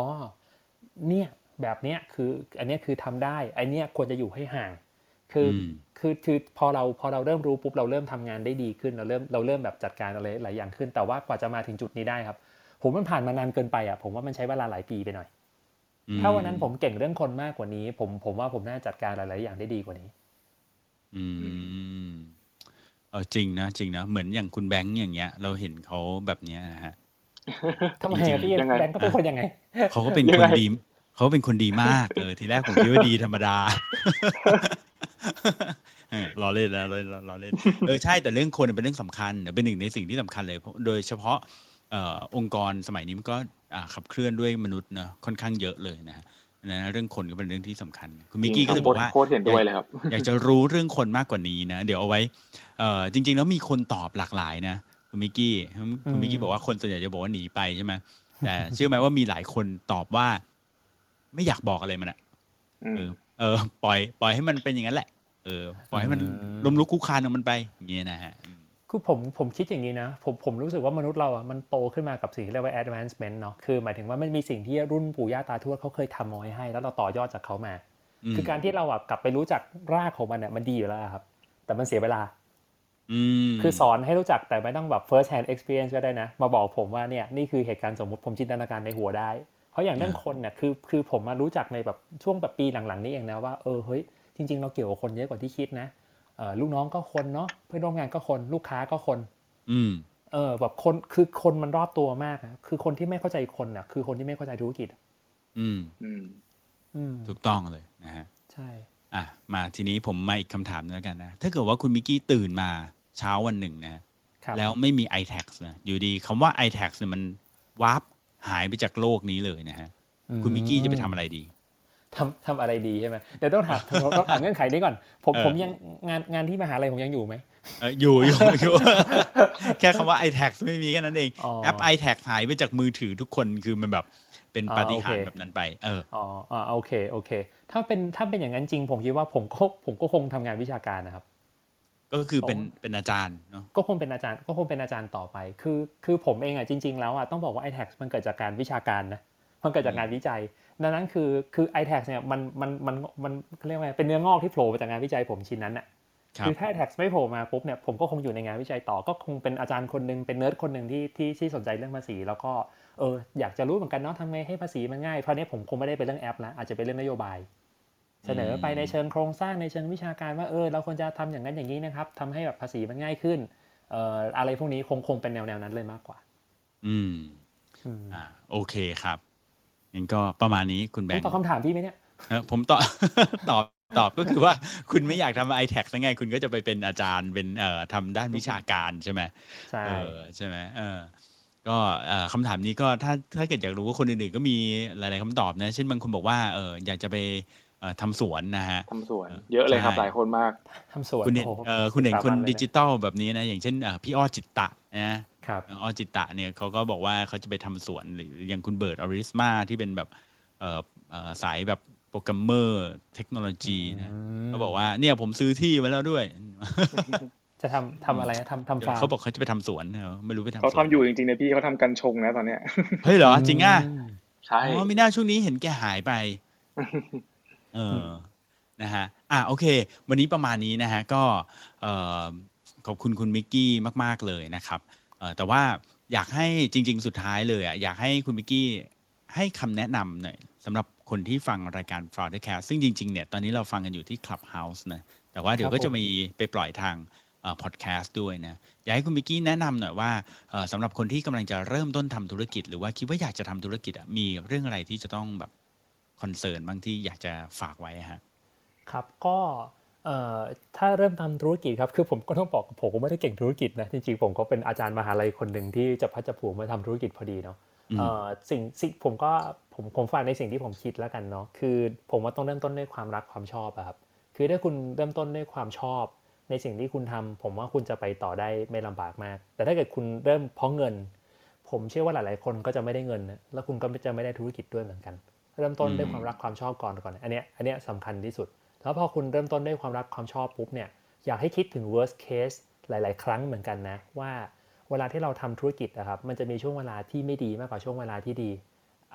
เนี่ยแบบเนี้ยคืออันเนี้ยคือทำได้อันเนี้ยควรจะอยู่ให้ห่าง คืออมคือคือพอเราพอเราเริ่มรู้ปุ๊บเราเริ่มทำงานได้ดีขึ้นเราเริ่มเราเริ่มแบบจัดการอะไรหลายอย่างขึ้น แต่ว่ากว่าจะมาถึงจุดนี้ได้ครับ ผมมันผ่านมานานเกินไปอะผมว่ามันใช้เวลาหลายปีไปหน่อยอืม ถ้าวันนั้นผมเก่งเรื่องคนมากกว่านี้ ผมผมว่าผมน่าจะจัดการหลาย ๆ อย่างได้ดีกว่านี้ อืมเออจริงนะจริงนะเหมือนอย่างคุณแบงค์อย่างเงี้ย เราเห็นเขาแบบเนี้ยนะฮะทำไมจริงอะๆพี่ยังไงแบงค์ก็เป็นคนยังไงเขาก็เป็นยังคนไงดีเขาเป็นคนดีมากเออทีแรกผมคิดว่าดีธรรมดาเออล้อเล่นแล้วล้อเล่นล้อเล่นเออใช่แต่เรื่องคนเป็นเรื่องสำคัญเป็นหนึ่งในสิ่งที่สำคัญเลยเพราะโดยเฉพาะเอ่อองค์กรสมัยนี้มันก็อ่า ขับเคลื่อนด้วยมนุษย์เนอะค่อนข้างเยอะเลยนะฮะนะเรื่องคนก็เป็นเรื่องที่สำคัญ คุณมิกกี้ก็เลยบอกว่าโคตรเห็นด้วยเลยครับอยากจะรู้เรื่องคนมากกว่านี้นะ เดี๋ยวเอาไว้เอ่อจริง ๆ แล้วมีคนตอบหลากหลายนะคุณมิกกี้คุณมิกกี้บอกว่าคนส่วนใหญ่จะบอกว่าหนีไปใช่ไหมแต่เชื่อไหมว่ามีหลายคนตอบว่า ไม่อยากบอกอะไรมันอะอืมเออเออปล่อย ปล่อยให้มันเป็นอย่างนั้นแหละ เออ ปล่อยให้มันอืมล้มลุกคลุกคลานของมันไปอย่างเงี้ยนะฮะอืม คือผมผมคิดอย่างนี้นะ ผมผมรู้สึกว่ามนุษย์เราอะมันโตขึ้นมากับสิ่งที่เรียกว่า advancement เนาะคือหมายถึงว่ามันมีสิ่งที่รุ่นปู่ย่าตาทวดเขาเคยทำเอาไว้ให้ แล้วเราต่อยอดจากเขามามคือการที่เราอะกลับไปรู้จักรากของมันเนี่ยมันดีอยู่แล้วครับ แต่มันเสียเวลาอืมคือสอนให้รู้จักแต่ไม่ต้องแบบ first hand experience ก็ได้นะ มาบอกผมว่าเนี่ยนี่คือเหตุการณ์สมมุติผมจินตนาการในหัวได้ เพราะอย่างเรื่องคนเนี่ยคือคือผมมารู้จักในแบบช่วงแบบปีหลังๆ นี้เองนะว่าเออเฮ้ยจริง ๆ เราเกี่ยวกับคนเยอะกว่าที่คิดนะเออ ลูกน้องก็คนเนาะเพื่อนร่วมงานก็คนลูกค้าก็คน อืม เออ แบบคนคือคนมันรอบตัวมากนะคือคนที่ไม่เข้าใจคนน่ะ คือคนที่ไม่เข้าใจธุรกิจ อืม อืม อืม ถูกต้องเลยนะฮะใช่ อะมาทีนี้ผมมาอีกคำถามหนึงแล้วกันนะถ้าเกิดว่าคุณมิกกี้ตื่นมาเช้าวันหนึ่งนะครับแล้วไม่มี iTax นะอยู่ดีคำว่า iTax เนี่ยมันวาร์ปหายไปจากโลกนี้เลยนะฮะคุณมิกกี้จะไปทำอะไรดี ทำทำอะไรดีใช่ไหมเดี๋ยวต้องถามต้องถามเงื่อนไขนี้ก่อน ผมเออผมยังงานงานที่มหาลัยผมยังอยู่ไหมเอออยู่อยู่อยู่แค่คำว่า iTax ไม่มีแค่นั้นเองอ๋อแอป iTax หายไปจากมือถือทุกคนคือมันแบบเป็นอ่าปาฏิหาริย์โอเคแบบนั้นไป เอออ๋ออ่าโอเคโอเค ถ้าเป็นถ้าเป็นอย่างนั้นจริง ผมคิดว่าผมก็ผมก็คงทำงานวิชาการนะครับ ก็คือเป็นอ๋อเป็นอาจารย์เนาะก็คงเป็นอาจารย์ก็คงเป็นอาจารย์ต่อไป คือคือผมเองอะจริง ๆ แล้วอะต้องบอกว่า iTax มันเกิดจากการวิชาการนะ มันเกิดจากงานวิจัย ดังนั้นคือคือ iTax เนี่ยมันมันมันมันเขาเรียกว่าไงเป็นเนื้องอกที่โผล่มาจากงานวิจัยผมชิ้นนั้นอะครับคือถ้า iTax ไม่โผล่มาปุ๊บเนี่ยผมก็คงอยู่ในงานวิจัยต่อก็คงเป็นอาจารย์คนหนึ่งเป็นเนิร์ดคนหนึ่งที่ที่ที่สนใจเรื่องภาษี แล้วก็เอออยากจะรู้เหมือนกันเนาะทำไงให้ภาษีมันง่ายเพราะเนี้ยผมคงไม่ได้เป็นเรื่องแอปแล้วอาจจะเป็นเรื่องนโยบายเสนอไปในเชิงโครงสร้างในเชิงวิชาการว่าเออเราควรจะทำอย่างนั้นอย่างนี้นะครับทำให้แบบภาษีมันง่ายขึ้นเอ่ออะไรพวกนี้คงคงเป็นแนวแนวนั้นเลยมากกว่า อืมอืมอ่าโอเคครับ งั้นก็ประมาณนี้คุณแบผงมค์ตอบคำถามพี่ไหมเนี่ยเออผมตอบตอบตอบก็คือว่าคุณไม่อยากทำ iTax แล้วไง คุณก็จะไปเป็นอาจารย์เป็นเอ่อทำด้านวิชาการใช่ไหมใช่เออใช่ไหมเออก็เอ่อคำถามนี้ก็ถ้าถ้าเกิดอยากรู้ว่าคนอื่นๆก็มีหลายๆคำตอบนะ เช่นบางคนบอกว่าเอออยากจะไปเอ่อทำสวนนะฮะทำสวนเยอะเลยครับใช่หลายคนมากทำสวนคุณเห็นโอ้โหเออคุณเห็นคนสามัญเลยะดิจิตอลแบบนี้นะ อย่างเช่นเอ่อพี่อ้อจิตตะนะ ครับอ้อจิตตะเนี่ยเขาก็บอกว่าเขาจะไปทำสวนหรืออย่างคุณเบิร์ดอริสมาที่เป็นแบบเอ่อเอ่อสายแบบโปรแกรมเมอร์เทคโนโลยีนะมเขาบอกว่าเนี่ยผมซื้อที่ไว้แล้วด้วย จะทำทำอะไรนะทำทำฟาร์มเขาบอกเขาจะไปทำสวนเออไม่รู้ไปทำสวนเขาทำอยู่จริงๆนะพี่เขาทำกันชงนะตอนเนี้ยเฮ้ยเหรอจริงอะมใช่อ๋อมีหน้าช่วงนี้เห็นแกหายไปเออนะฮะอะโอเค วันนี้ประมาณนี้นะฮะก็เอ่อขอบคุณคุณมิกกี้มาก ๆเลยนะครับเอ่อ แต่ว่าอยากให้จริง ๆ สุดท้ายเลยอะอยากให้คุณมิกกี้ให้คำแนะนำหน่อยสำหรับคนที่ฟังรายการ f r o d c a s t ซึ่งจริง ๆ เนี่ย ตอนนี้เราฟังกันอยู่ที่ Clubhouse นะ แต่ว่าเดี๋ยวก็จะมีไปปล่อยทางพอดแคสต์ด้วยนะ อยากให้คุณมิกกี้แนะนำหน่อยว่าเออสำหรับคนที่กำลังจะเริ่มต้นทำธุรกิจ หรือว่าคิดว่าอยากจะทำธุรกิจอะมีเรื่องอะไรที่จะต้องแบบ concern บ้างที่อยากจะฝากไว้ฮะครับก็ ถ้าเริ่มทำธุรกิจครับคือผมก็ต้องบอกผมก็ไม่ได้เก่งธุรกิจนะจริงๆผมก็เป็นอาจารย์มหาลัยคนหนึ่งที่จับพลัดจับผลูมาทำธุรกิจพอดีเนาะอืมเอ่อสิ่งสิ่งผมก็ผมผมฝากในสิ่งที่ผมคิดแล้วกันเนาะคือผมว่าต้องเริ่มต้นด้วยความรักความชอบอะครับคือถ้าคุณเริ่มต้นด้วยความชอบ ในสิ่งที่คุณทำผมว่าคุณจะไปต่อได้ไม่ลำบากมาก แต่ถ้าเกิดคุณเริ่มเพราะเงิน ผมเชื่อว่าหลาย ๆ คนก็จะไม่ได้เงินนะแล้วคุณก็จะไม่ได้ธุรกิจด้วยเหมือนกัน เริ่มต้นด้วยความรักความชอบก่อนก่อนอันเนี้ยอันเนี้ยสำคัญที่สุด แล้วพอคุณเริ่มต้นด้วยความรักความชอบปุ๊บเนี่ยอยากให้คิดถึง worst case หลาย ๆ ครั้งเหมือนกันนะ ว่าเวลาที่เราทำธุรกิจนะครับ มันจะมีช่วงเวลาที่ไม่ดีมากกว่าช่วงเวลาที่ดี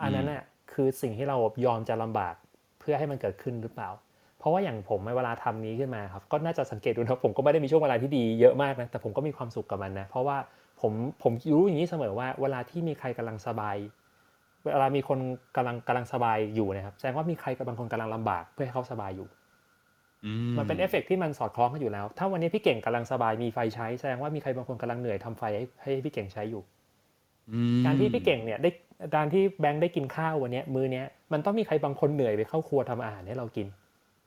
อันนั้นน่ะคือสิ่งที่เรายอมจะลำบากเพื่อให้มันเกิดขึ้นหรือเปล่า เพราะว่าอย่างผมเวลาทำนี้ขึ้นมาครับ ก็น่าจะสังเกตดูนะผมก็ไม่ได้มีช่วงเวลาที่ดีเยอะมากนะแต่ผมก็มีความสุขกับมันนะเพราะว่าผมผมรู้อย่างนี้เสมอว่าเวลาที่มีใครกำลังสบาย เวลามีคนกำลังกำลังสบายอยู่นะครับแสดงว่ามีใครบางคนกำลังลำบากเพื่อให้เขาสบายอยู่อื มันเป็นเอฟเฟกต์ที่มันสอดคล้องกันอยู่แล้ว ถ้าวันนี้พี่เก่งกำลังสบายมีไฟใช้แสดงว่ามีใครบางคนกำลังเหนื่อยทำไฟให้ให้พี่เก่งใช้อยู่อืมการที่พี่เก่งเนี่ยได้การที่แบงค์ได้กินข้าววันเนี้ยมื้อเนี้ยมันต้องมีใครบางคนเหนื่อยไปเข้าครัวทำอาหารให้เรากิน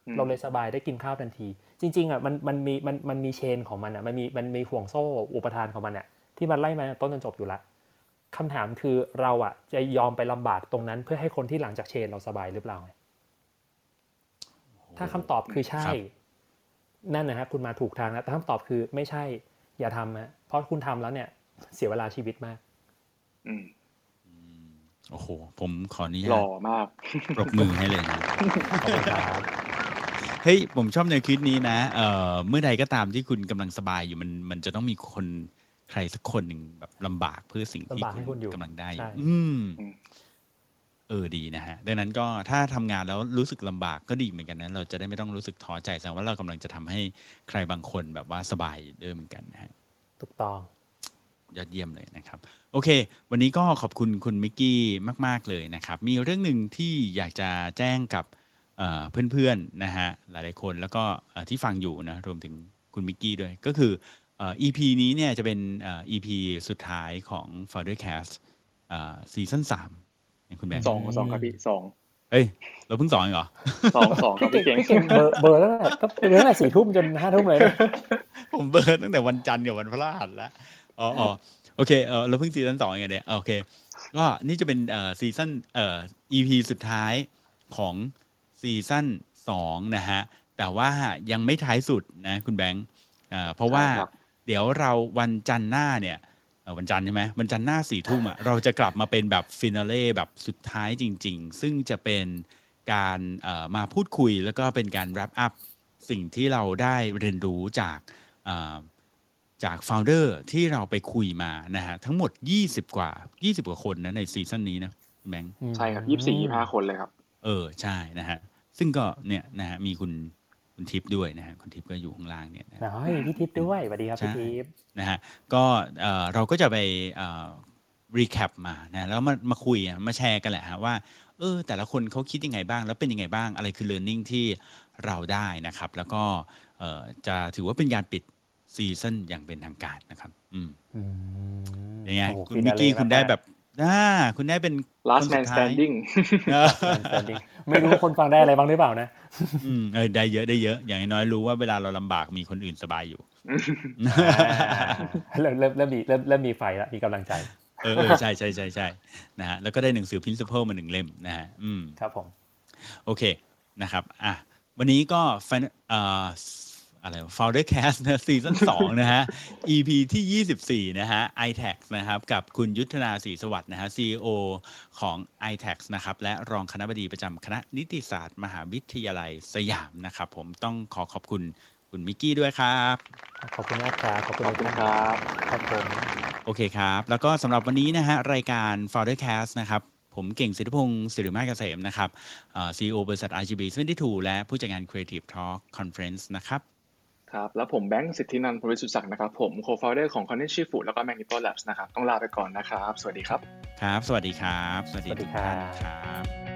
อืมเราเลยสบายได้กินข้าวทันที จริงๆอะมันมันมีมันมันมีเชนของมันอะมันมีมันมีห่วงโซ่อุปทานของมันอะที่มันไล่มาต้นจนจบอยู่ละคำถามคือเราอะจะยอมไปลำบากตรงนั้นเพื่อให้คนที่หลังจากเชนเราสบายหรือเปล่าไง ถ้าคำตอบคือใช่ นั่นนะฮะคุณมาถูกทางแล้วแต่คำตอบคือไม่ใช่ อย่าทำฮะเพราะคุณทำแล้วเนี่ย เสียเวลาชีวิตมาก อืมโอ้โห ผมขออนุหญาล่ตอมากปรบมือให้เลยนะขอบคุณครับเฮ้ยผมชอบแนวคิดนี้นะเอ่อเมื่อใดก็ตามที่คุณกำลังสบายอยู่มันมันจะต้องมีคนใครสักคนหนึ่งแบบลำบากเพื่อสิ่งที่ลำบากให้คุณอยู่กำลังได้อยู่ใช่อืมอืม เออดีนะฮะดังนั้นก็ถ้าทำงานแล้วรู้สึกลำบากก็ดีเหมือนกันนะเราจะได้ไม่ต้องรู้สึกท้อใจแสดงว่าเรากำลังจะทำให้ใครบางคนแบบว่าสบายด้วยเหมือนกันนะฮะถูกต้องยอดเยี่ยมเลยนะครับ โอเค วันนี้ก็ขอบคุณคุณมิกกี้มาก ๆ เลยนะครับ มีเรื่องหนึ่งที่อยากจะแจ้งกับเอ่อเพื่อนๆนะฮะหลายๆคนแล้วก็เอ่อที่ฟังอยู่นะรวมถึงคุณมิกกี้ด้วย ก็คือเอ่อ EP นี้เนี่ยจะเป็นเอ่อ EP สุดท้ายของ Founder Cast ซีซั่นสาม คุณแบงค์สองสองครับพี่สองเอ้ยเราเพิ่งสองเองเหรอสองสองครับพี่พี่เก่งเก่งพี่เก่งเบอเบอร์แล้วแหละก็เบอร์ตั้งแต่สี่ทุ่มจนห้าทุ่มเลยนะผมเบิร์นตั้งแต่วันจันทร์กับวันพฤหัสแล้วอ๋ออ๋อโอเคเออเราเพิ่งซีซั่นสองเองเนี่ยโอเคก็นี่จะเป็นเอ่อซีซั่นเอ่อ EP สุดท้ายของซีซั่นสองนะฮะแต่ว่ายังไม่ท้ายสุดนะคุณแบงค์อ่าเพราะว่าใช่ครับเดี๋ยวเราวันจันทร์หน้าเนี่ยเอ่อ วันจันทร์ใช่ไหมวันจันทร์หน้าสี่ทุ่มอะเราจะกลับมาเป็นแบบ finale แบบสุดท้ายจริง ๆ ซึ่งจะเป็นการเอ่อมาพูดคุยแล้วก็เป็นการ wrap up สิ่งที่เราได้เรียนรู้จากอ่าจากโฟลเดอร์ที่เราไปคุยมานะฮะทั้งหมด 20 กว่า 20 กว่าคนนะในซีซั่นนี้นะคุณแบงค์ใช่ครับยี่สิบสี่ยี่ห้าคนเลยครับ เออ ใช่นะฮะ ซึ่งก็เนี่ยนะฮะมีคุณ คุณทิพย์ด้วยนะฮะคุณทิพย์ก็อยู่ข้างล่างเนี่ยนะน้อยพี่ทิพย์ด้วยสวัสดีครับใช่พี่ทิพย์นะฮะก็เอ่อเราก็จะไปrecap มานะแล้วมามาคุยอะมาแชร์กันแหละฮะว่าเออแต่ละคนเขาคิดยังไงบ้าง แล้วเป็นยังไงบ้างอะไรคือ learning ที่เราได้นะครับ แล้วก็เอ่อจะถือว่าเป็นการปิดซีซั่นอย่างเป็นทางการนะครับ อืมอืมยังไงโอ้โหคุณมิกกี้ finale คุณได้มากๆแบบ อ่าคุณได้เป็น last man standing คนสุ man ดท้าย standing เออ man standing ไม่รู้ว่าคนฟังได้อะไรบ้างหรือเปล่านะ อืมเออได้เยอะได้เยอะ อย่างน้อยรู้ว่าเวลาเราลำบากมีคนอื่นสบายอยู่เริ่มเริ่มเริ่มมีเริ่มเริ่มมีไฟแล้วมีกำลังใจเออเออใช่ใช่ใช่ใช่นะฮะแล้วก็ได้หนังสือ principle มาหนึ่งเล่มนะฮะอืมครับผม โอเคนะครับ อะวันนี้ก็ fin- เอ่อ อะไรวะ founder cast นะซีซั่นสองนะฮะ EP ที่ 24 นะฮะ iTax นะครับกับคุณยุทธนาศรีสวัสดิ์นะฮะ CEO ของ iTax นะครับและรองคณบดีประจำคณะนิติศาสตร์ มหาวิทยาลัยสยามนะครับ ผมต้องขอขอบคุณคุณมิกกี้ด้วยครับ ขอบคุณมากครับขอบคุณขอบคุณทุกคท่านรับครับผมโอเคครับ แล้วก็สำหรับวันนี้นะฮะรายการ Founder Cast นะครับผมเก่งสิทธิพงศ์สิริมาศเกษมนะครับเอ่อ CEO บริษัท RGB 72และผู้จัดงาน Creative Talk Conference นะครับ ครับแล้วผมแบงค์สิทธินันท์พริสุทธิ์ศักดิ์นะครับผมโคฟาวเดอร์ของ Connect Food แล้วก็ Magnipo Labs นะครับต้องลาไปก่อนนะครับ สวัสดีครับ ครับ สวัสดีครับ สวัสดีทุกครัท่านครับ